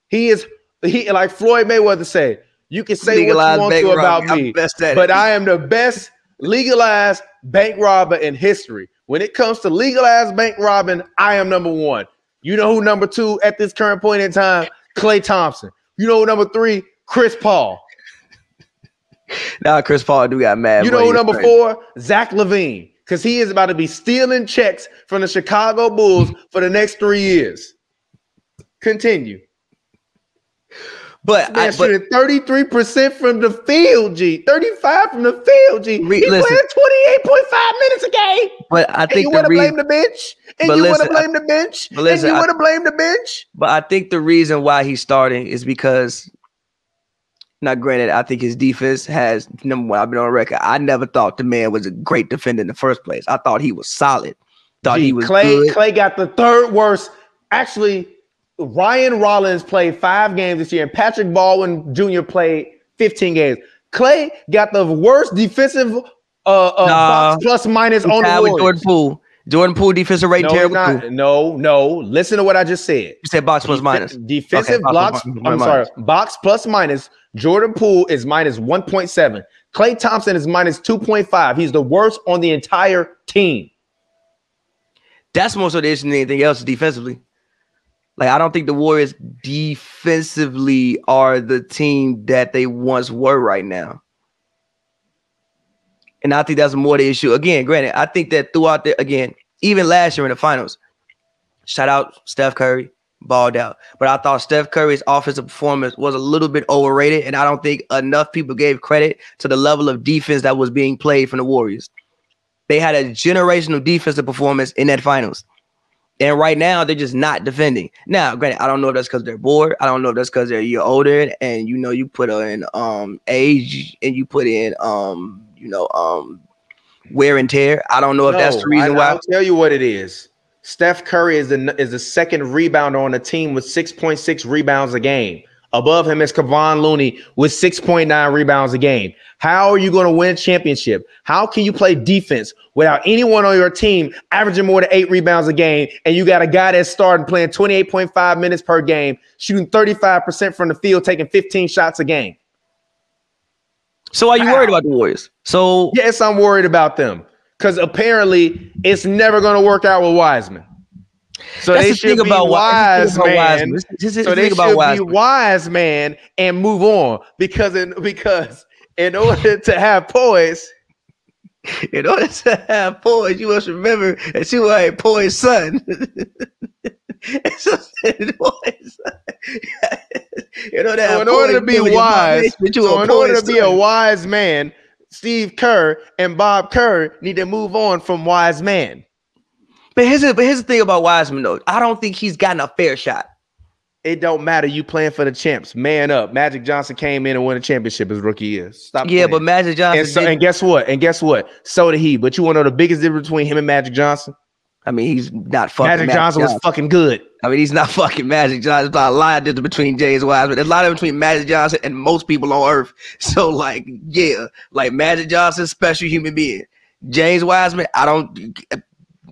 He is he like Floyd Mayweather said, you can say Legalized what you want to about robbery. Me, it. but I am the best legalized bank robber in history. When it comes to legalized bank robbing, I am number one. You know who number two at this current point in time? Klay Thompson. You know who number three? Chris Paul. Now Chris Paul do got mad. You know who number crazy. four? Zach LaVine. Because he is about to be stealing checks from the Chicago Bulls for the next three years. Continue. But, I, Man, but shooting 33% from the field, G. 35 from the field, G. Re- He listen. playing 28.5 minutes a game. but I And think you want to blame the bench? And you want to blame the bench? and you want to blame the bench? But I think the reason why he's starting is because, not granted, I think his defense has number one. I've been on record. I never thought the man was a great defender in the first place. I thought he was solid. Thought G, he was Klay, good. Klay got the third worst. Actually, Ryan Rollins played five games this year, and Patrick Baldwin Jr. played 15 games. Klay got the worst defensive uh, uh Nah. box plus minus on the Jordan Poole. Jordan Poole defensive rating No, terrible not. no, no. Listen to what I just said. You said box plus minus. Defensive Okay, box blocks. plus I'm minus. sorry. Box plus minus. Jordan Poole is minus 1.7. Klay Thompson is minus 2.5. He's the worst on the entire team. That's more so the issue than anything else defensively. Like I don't think the Warriors defensively are the team that they once were right now. And I think that's more the issue. Again, granted, I think that throughout the again, even last year in the finals, shout out Steph Curry, balled out. But I thought Steph Curry's offensive performance was a little bit overrated, and I don't think enough people gave credit to the level of defense that was being played from the Warriors. They had a generational defensive performance in that finals. And right now, they're just not defending. Now, granted, I don't know if that's because they're bored. I don't know if that's because they're year older and you know you put in um age and you put in um you know um wear and tear. I don't know if that's the reason I, why. I'll tell you what it is. Steph Curry is the is the second rebounder on the team with 6.6 rebounds a game. Above him is Kevon Looney with 6.9 rebounds a game. How are you going to win a championship? How can you play defense without anyone on your team averaging more than eight rebounds a game? And you got a guy that's starting playing 28.5 minutes per game, shooting 35% from the field, taking 15 shots a game. So are you worried about the Warriors? So Yes, I'm worried about them because apparently it's never going to work out with Wiseman. So That's they the should be about wise, that's the about man. This- this So they should about be wise, man, and move on because in because in order to have poise, [laughs] in order to have poise, you must remember that you are a poised son. [laughs] So, in order so in order to be wise, so in order to be a wise man, Steve Kerr and Bob Kerr need to move on from Wise Man. But here's the, but here's the thing about Wiseman though. I don't think he's gotten a fair shot. It don't matter. You playing for the champs. Man up. Magic Johnson came in and won a championship his rookie year. Stop. Yeah, playing. but Magic Johnson. and, so, and guess what? And guess what? So did he. But you want to know the biggest difference between him and Magic Johnson? I mean, he's not fucking. Magic, Johnson was fucking good. I mean, he's not [laughs] fucking Magic Johnson. There's a lot of difference between James Wiseman. There's a lot of between Magic Johnson and most people on earth. [laughs] So, like, yeah, like Magic Johnson, special human being. James Wiseman, I don't.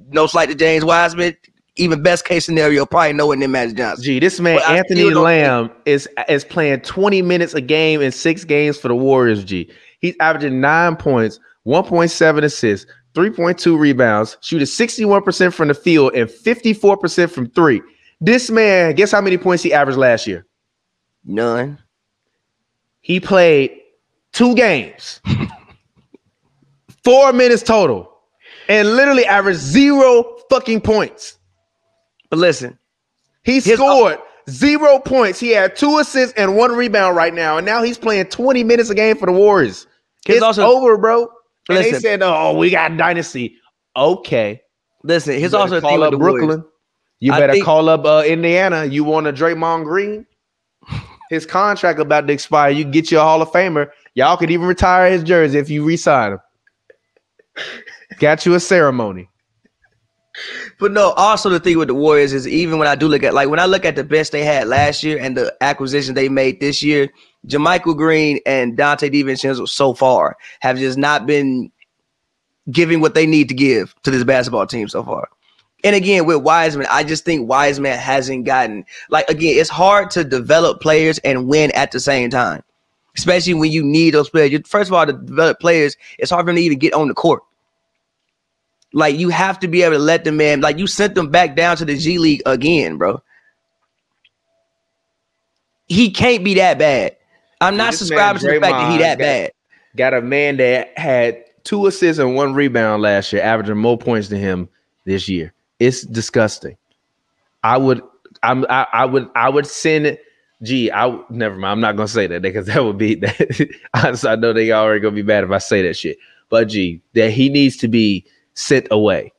No slight to James Wiseman. Even best case scenario, probably nowhere near Magic Johnson. Gee, this man But Anthony Lamb is is playing 20 minutes a game in six games for the Warriors. G. He's averaging nine points, 1.7 assists, 3.2 rebounds, shooting 61% from the field and 54% from three. This man, guess how many points he averaged last year? None. He played two games, [laughs] four minutes total, and literally averaged zero fucking points. But listen, He His- scored zero points. He had two assists and one rebound right now, and now he's playing 20 minutes a game for the Warriors. His it's also- over, bro. And they said, "Oh, we got dynasty." Okay, listen. Here's also thing call up Brooklyn. Warriors. You better think- call up uh, Indiana. You want a Draymond Green? His contract about to expire. You can get you a Hall of Famer. Y'all could even retire his jersey if you re-sign him. got you a ceremony. But no, also the thing with the Warriors is even when I do look at like when I look at the best they had last year and the acquisition they made this year, JaMychal Green and Donte DiVincenzo so far have just not been giving what they need to give to this basketball team so far. And again, with Wiseman, I just think Wiseman hasn't gotten like again, it's hard to develop players and win at the same time, especially when you need those players. First of all, to develop players, it's hard for them to even get on the court. Like you have to be able to let them in. Like you sent them back down to the G League again, bro. He can't be that bad. I'm not subscribing to the fact that he that got- bad. got a man that had two assists and one rebound last year, averaging more points than him this year. It's disgusting. I would, I'm, I, I would, I would send. it Gee, I never mind. I'm not gonna say that because [laughs] that would be that. [laughs] I know they already gonna be mad if I say that shit. But gee, that he needs to be sent away.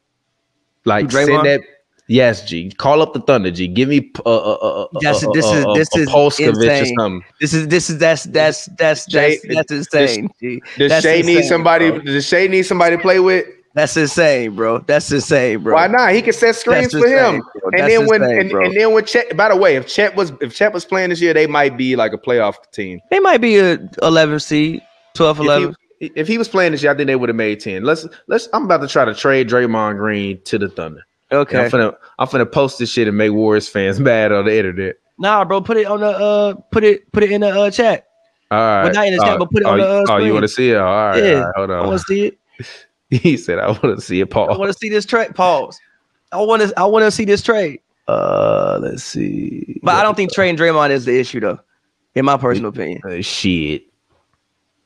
Like Who, Draymond? send that. Yes, G. Call up the Thunder, G. Give me uh, uh, uh, uh, uh, this is- this is Polskovich or something. This is this is that's that's that's Shai- that's, that's insane. G. Does That's Shai need somebody? bro. Does Shai need somebody to play with? That's insane, bro. That's insane, bro. Why not? He can set screens That's for him. insane, bro. And That's then when insane, and, bro. and then when Chet, by the way, if Chet was if Chet was playing this year, they might be like a playoff team. They might be a 11 seed, 12, If 11. If he was playing this year, I think they would have made 10. Let's let's I'm about to try to trade Draymond Green to the Thunder. And Okay. I'm finna I'm finna post this shit and make Warriors fans [laughs] mad on the internet. Nah, bro, put it on the uh put it put it in the uh chat. All right. But not in the chat, but put it oh, on the, uh, Oh, you want to see it? All right, Yeah, all right, hold I on. want to see it. [laughs] he said I want to see it, Paul, I want to see this trade. Pause. I want to I want to see this trade. Uh let's see. But I don't think trading Draymond is the issue though. In my personal opinion. Uh, shit.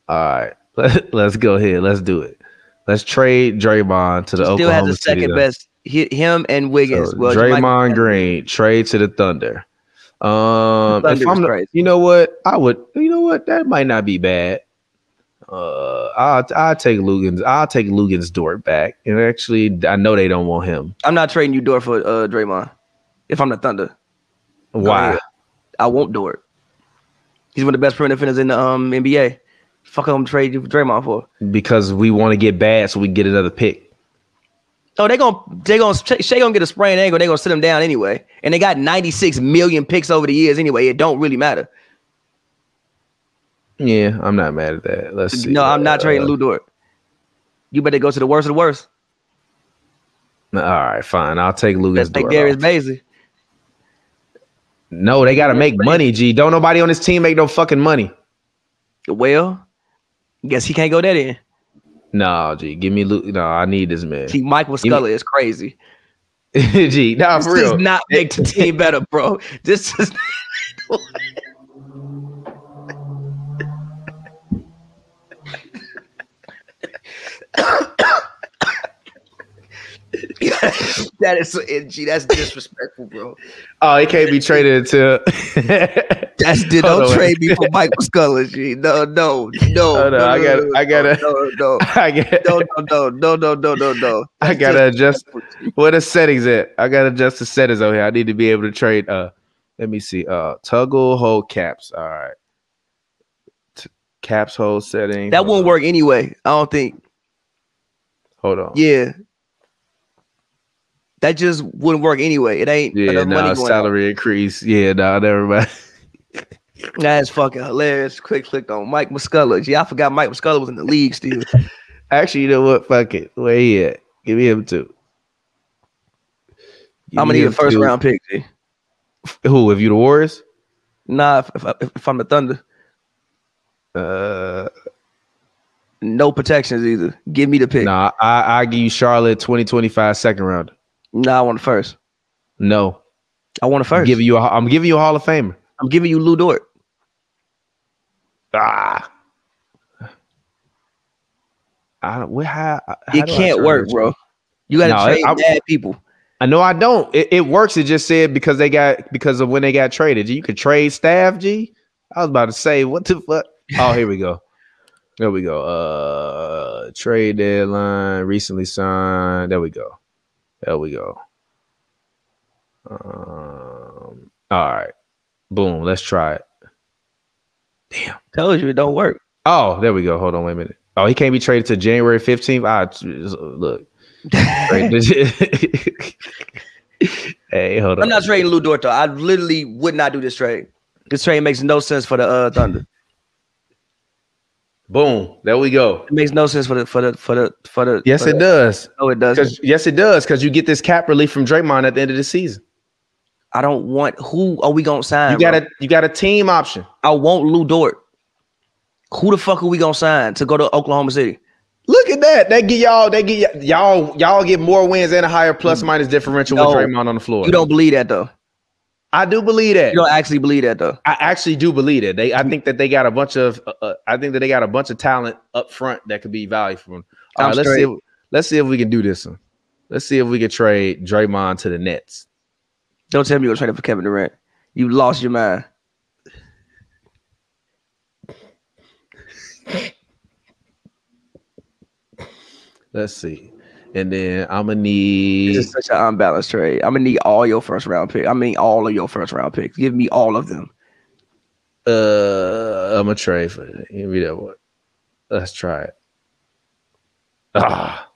All right. [laughs] Let's go ahead. Let's do it. Let's trade Draymond to the Still Oklahoma Still has the second best. Hi- Him and Wiggins. So well, Draymond Green trade to the Thunder. Um, The if I'm, crazy. you know what, I would. You know what, that might not be bad. Uh, I'll I'll take Luguentz. I'll take Luguentz Dort back. And actually, I know they don't want him. I'm not trading you Dort for uh Draymond. If I'm the Thunder. Why? I won't Dort. He's one of the best perimeter defenders in the um NBA. Fuck I'm trade you for Draymond for. Because we want to get bad, so we can get another pick. Oh, they gonna they gonna Shai gonna get a sprained ankle. They gonna sit him down anyway, and they got 96 million picks over the years anyway. It don't really matter. Yeah, I'm not mad at that. Let's see. No, I'm not Uh, trading Lou Dort. You better go to the worst of the worst. All right, fine. I'll take Luguentz Let's take. Darius off. No, they got to make money. G. Don't nobody on this team make no fucking money. Well, guess he can't go that in. No, G. Give me Luke. No, I need this man. See, Mike Muscala is crazy. [laughs] G. Nah, This for real. does not make the team better, bro. This is [laughs] [laughs] [laughs] that is so edgy. That's disrespectful, bro. Oh, he can't be traded until. [laughs] That's Hold don't trade me for Mike Muscala. G. No, no, no. Hold on, no, I no, gotta- no, I gotta- No, no, [laughs] I get. no, no, no, no, no, no, no. I gotta just- adjust. Where the settings at? I gotta adjust the settings over here. I need to be able to trade. Uh, let me see. Uh, toggle hold caps. All right. T- caps hold setting. That Hold won't on. work anyway. I don't think. Hold on. Yeah. That just wouldn't work anyway. It ain't Yeah, enough no, money going out. salary increase. Yeah, no, never mind. [laughs] That's fucking hilarious. Quick click on Mike Muscala. Gee, I forgot Mike Muscala was in the league still. [laughs] Actually, you know what? Fuck it. Where he at? Give me him too. Give I'm gonna need a first too. round pick. G. Who? If you the Warriors? Nah, if, if, if I'm the Thunder, Uh, no protections either. Give me the pick. Nah, nah, I I give you Charlotte 2025 second round. I want the first. No, I want I'm first. giving you. A, I'm giving you a Hall of Famer. I'm giving you Lou Dort. Ah. I don't. Where, how, how It can't work, bro. You gotta No, trade I- bad people. I know I don't. It, it works. It just said because they got because of when they got traded. You could trade staff. G. I was about to say what the fuck. Oh, here we go. There we go. Uh, trade deadline recently signed. There we go. There we go. Um. All right. Boom. Let's try it. Damn. Told you it don't work. Oh, there we go. Hold on. Wait a minute. Oh, he can't be traded to January fifteenth. Ah, look. Trade this- [laughs] [laughs] hey, hold on. I'm not trading Lou Dort though. I literally would not do this trade. This trade makes no sense for the uh, Thunder. Boom. There we go. It makes no sense for the for the for the for the. Yes, for it the- does. No, it. Because yes, it does. Because you get this cap relief from Draymond at the end of the season. I don't want. Who are we gonna sign? You got bro? a you got a team option. I want Lou Dort. Who the fuck are we gonna sign to go to Oklahoma City? Look at that. They get y'all. They get y'all. Y'all get more wins and a higher plus mm. minus differential No. with Draymond on the floor. You don't believe that though. I do believe that. You don't actually believe that though. I actually do believe that. They. I think that they got a bunch of. Uh, uh, I think that they got a bunch of talent up front that could be valuable. All right, let's see. If, let's see if we can do this one. Let's see if we can trade Draymond to the Nets. Don't tell me you're gonna for Kevin Durant. You lost your mind. Let's see. And then I'm gonna need. This is such an unbalanced trade. I'm gonna need all your first round picks. I mean, all of your first round picks. Give me all of them. Uh, I'm gonna trade for it. Give me that one. Let's try it. Ah,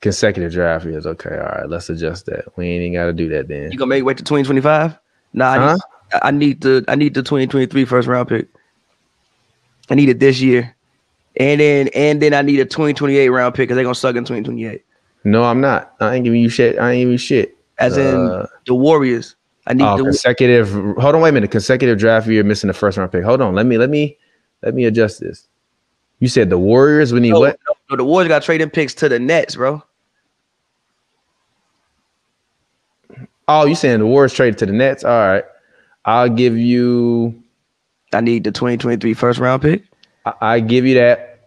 consecutive draft years. Okay, all right. Let's adjust that. We ain't even got to do that then. You gonna make it wait to 2025? Nah, I, need, I need the I need the 2023 first round pick. I need it this year, and then and then I need a 2028 round pick because they're gonna suck in 2028. No, I'm not. I ain't giving you shit. I ain't giving you shit. As in Uh, the Warriors. I need Oh, the consecutive. Hold on, wait a minute. Consecutive draft year missing the first round pick. Hold on. Let me let me let me adjust this. You said the Warriors. We need no, what? no, no, the Warriors got trading picks to the Nets, bro. Oh, you saying the Warriors traded to the Nets? All right. I'll give you. I need the 2023 first round pick. I, I give you that.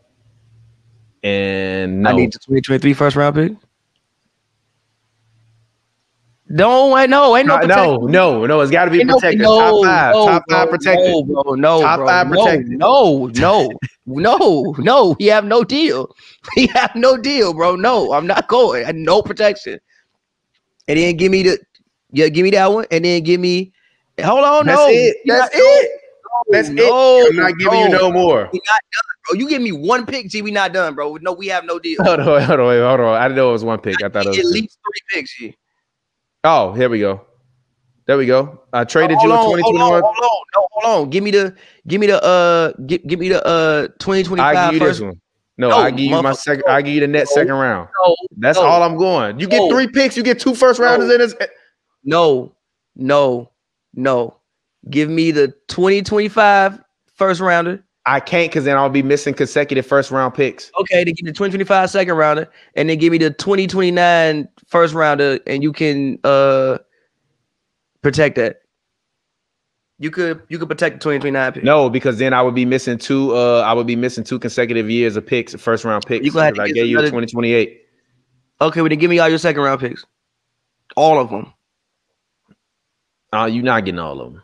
And no, I need the 2023 first round pick. No, I know, ain't no, no, no, no, no. It's got to be Ain't no- protected. no, top five, no, top five bro, protected. No, bro, no, Top bro, five no, protected. No, no, no, no. He have no deal. [laughs] He have no deal, bro. No, I'm not going. I no protection. And then give me the, yeah, give me that one, and then give me. Hold on, That's no, it. That's not- it. That's no, it. I'm not giving you no more. We not done, bro. You give me one pick, G. We not done, bro. No, we have no deal. Hold on, hold on, hold on. I didn't know it was one pick. I thought it was At least three picks, G. Oh, here we go. There we go. I traded hold you in on, hold 2021. on, hold on, no, hold on. Give me the, give me the, uh, give, give me the, uh, 2025 I give you first. this one. No, No, I give you my second. I give you the net No. second round. No, That's no. all I'm going. You get three picks. You get two first rounders in this. no, no, no. Give me the 2025 first rounder. I can't because then I'll be missing consecutive first round picks. Okay, then give me the 2025 second rounder, and then give me the 2029 first rounder, and you can uh protect that. You could you could protect the 2029 pick. No, because then I would be missing two. Uh, I would be missing two consecutive years of picks, first round picks. You have to I get gave you another- 2028. Okay, well then give me all your second round picks, all of them. Uh, you're not getting all of them.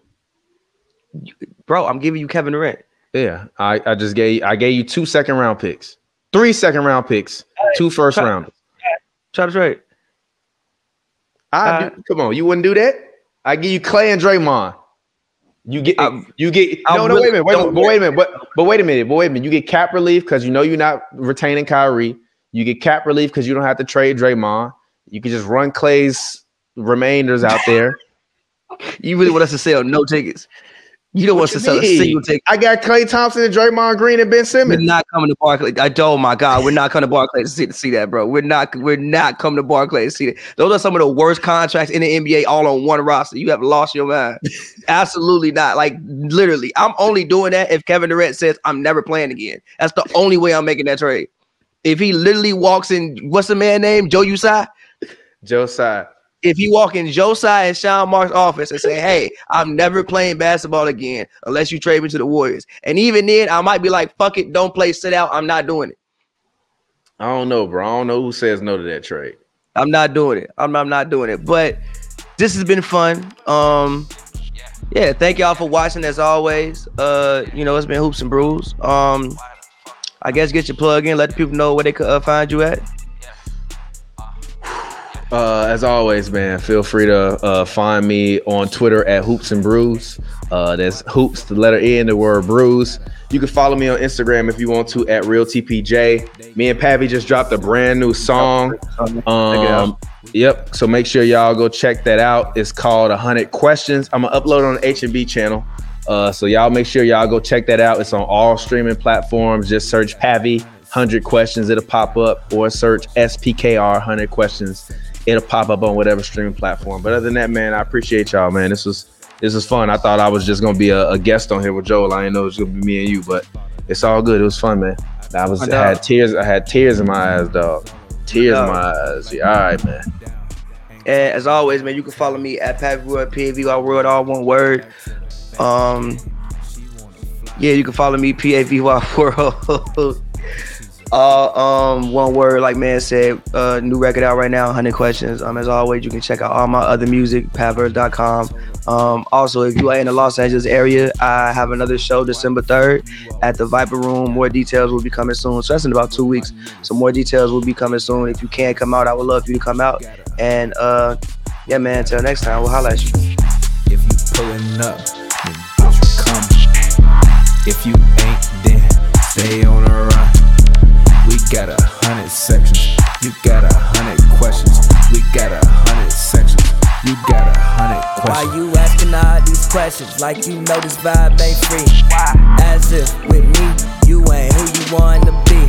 Bro, I'm giving you Kevin Durant. Yeah, I, I just gave I gave you two second round picks, three second round picks, two first try- rounders. Try to trade. I Uh, do- come on, you wouldn't do that. I give you Klay and Draymond. You get I- you get I no no really wait a minute wait a minute but wait a minute but but wait a minute but wait a minute you get cap relief because you know you're not retaining Kyrie. You get cap relief because you don't have to trade Draymond. You can just run Klay's remainders out there. [laughs] You really want us to sell no tickets? You don't want us to you sell a single ticket. I got Klay Thompson and Draymond Green and Ben Simmons. We're not coming to Barclays. I oh my god, we're not coming to Barclays to see, to see that, bro. We're not we're not coming to Barclays to see that. Those are some of the worst contracts in the NBA, all on one roster. You have lost your mind. [laughs] Absolutely not. Like literally, I'm only doing that if Kevin Durant says I'm never playing again. That's the only way I'm making that trade. If he literally walks in, what's the man name? Joe Tsai. Josiah. If he walk in Josiah and Sean Marks' office and say, "Hey, I'm never playing basketball again unless you trade me to the Warriors," and even then, I might be like, "Fuck it, don't play, sit out. I'm not doing it. I don't know, bro. I don't know who says no to that trade. I'm not doing it. I'm, I'm not doing it." But this has been fun. Um, yeah, thank y'all for watching as always. Uh, you know, it's been hoops and brews. Um, I guess get your plug in. Let the people know where they could uh, find you at. Uh, as always, man, feel free to uh, find me on Twitter at Hoops and Brews. Uh, that's Hoops, the letter E and the word Brews. You can follow me on Instagram if you want to at Real TPJ. Me and Pappy just dropped a brand new song. Um, yep. So make sure y'all go check that out. It's called hundred questions. I'm gonna upload it on the H and B channel. Uh, so y'all make sure y'all go check that out. It's on all streaming platforms. Just search Pavi hundred questions. It'll pop up, or search SPKR hundred questions. It'll pop up on whatever streaming platform. But other than that, man, I appreciate y'all, man. This was this was fun. I thought I was just gonna be a, a guest on here with Joel. I didn't know it was gonna be me and you, but it's all good. It was fun, man. I was I had tears. I had tears in my eyes, dog. Tears in my eyes. Yeah, all right, man. And as always, man, you can follow me at Pat World, PAVY World, all one word. Um, yeah, you can follow me PAVY [laughs] World. All um one word, like man said. Uh, new record out right now, 100 questions. Um, as always, you can check out all my other music, patverse.com. Um, also, if you are in the Los Angeles area, I have another show December 3rd at the Viper Room. More details will be coming soon. So that's in about two weeks. So more details will be coming soon. If you can't come out, I would love for you to come out. And uh, yeah, man. Until next time, we'll holla at you. If you pulling up, then come. If you ain't, then stay on the run. Got a hundred sections. You got a hundred questions. We got a hundred sections. You got a hundred Why you asking all these questions like you know this vibe ain't free? As if with me, you ain't who you want to be.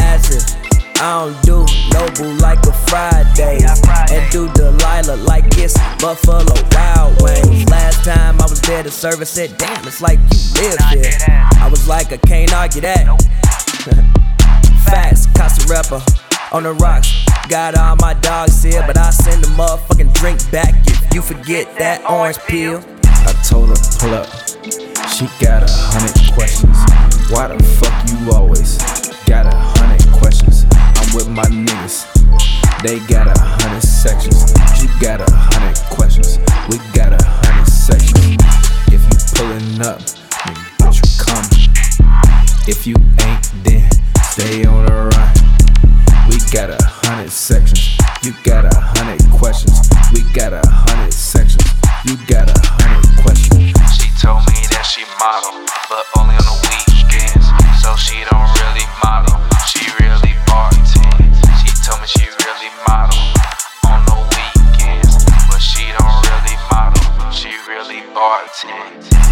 As if I don't do Noble like a Friday. And do Delilah like it's Buffalo Wild Wings. Last time I was there, the service said, Damn, it's like you live here. I was like, I can't argue that. [laughs] Facts, Casa Rapper on the rocks. Got all my dogs here, but I send a motherfucking drink back if you forget that orange peel. I told her pull up. She got a hundred questions. Why the fuck you always got a hundred questions? I'm with my niggas. They got a hundred sections. You got a hundred questions. We got a hundred sections. If you pulling up, then bitch you come. If you ain't, then Stay on the run. We got a hundred sections. You got a hundred questions. We got a hundred sections. You got a hundred questions. She told me that she model, but only on the weekends. So she don't really model. She really bartend. She told me she really model on the weekends, but she don't really model. She really bartend.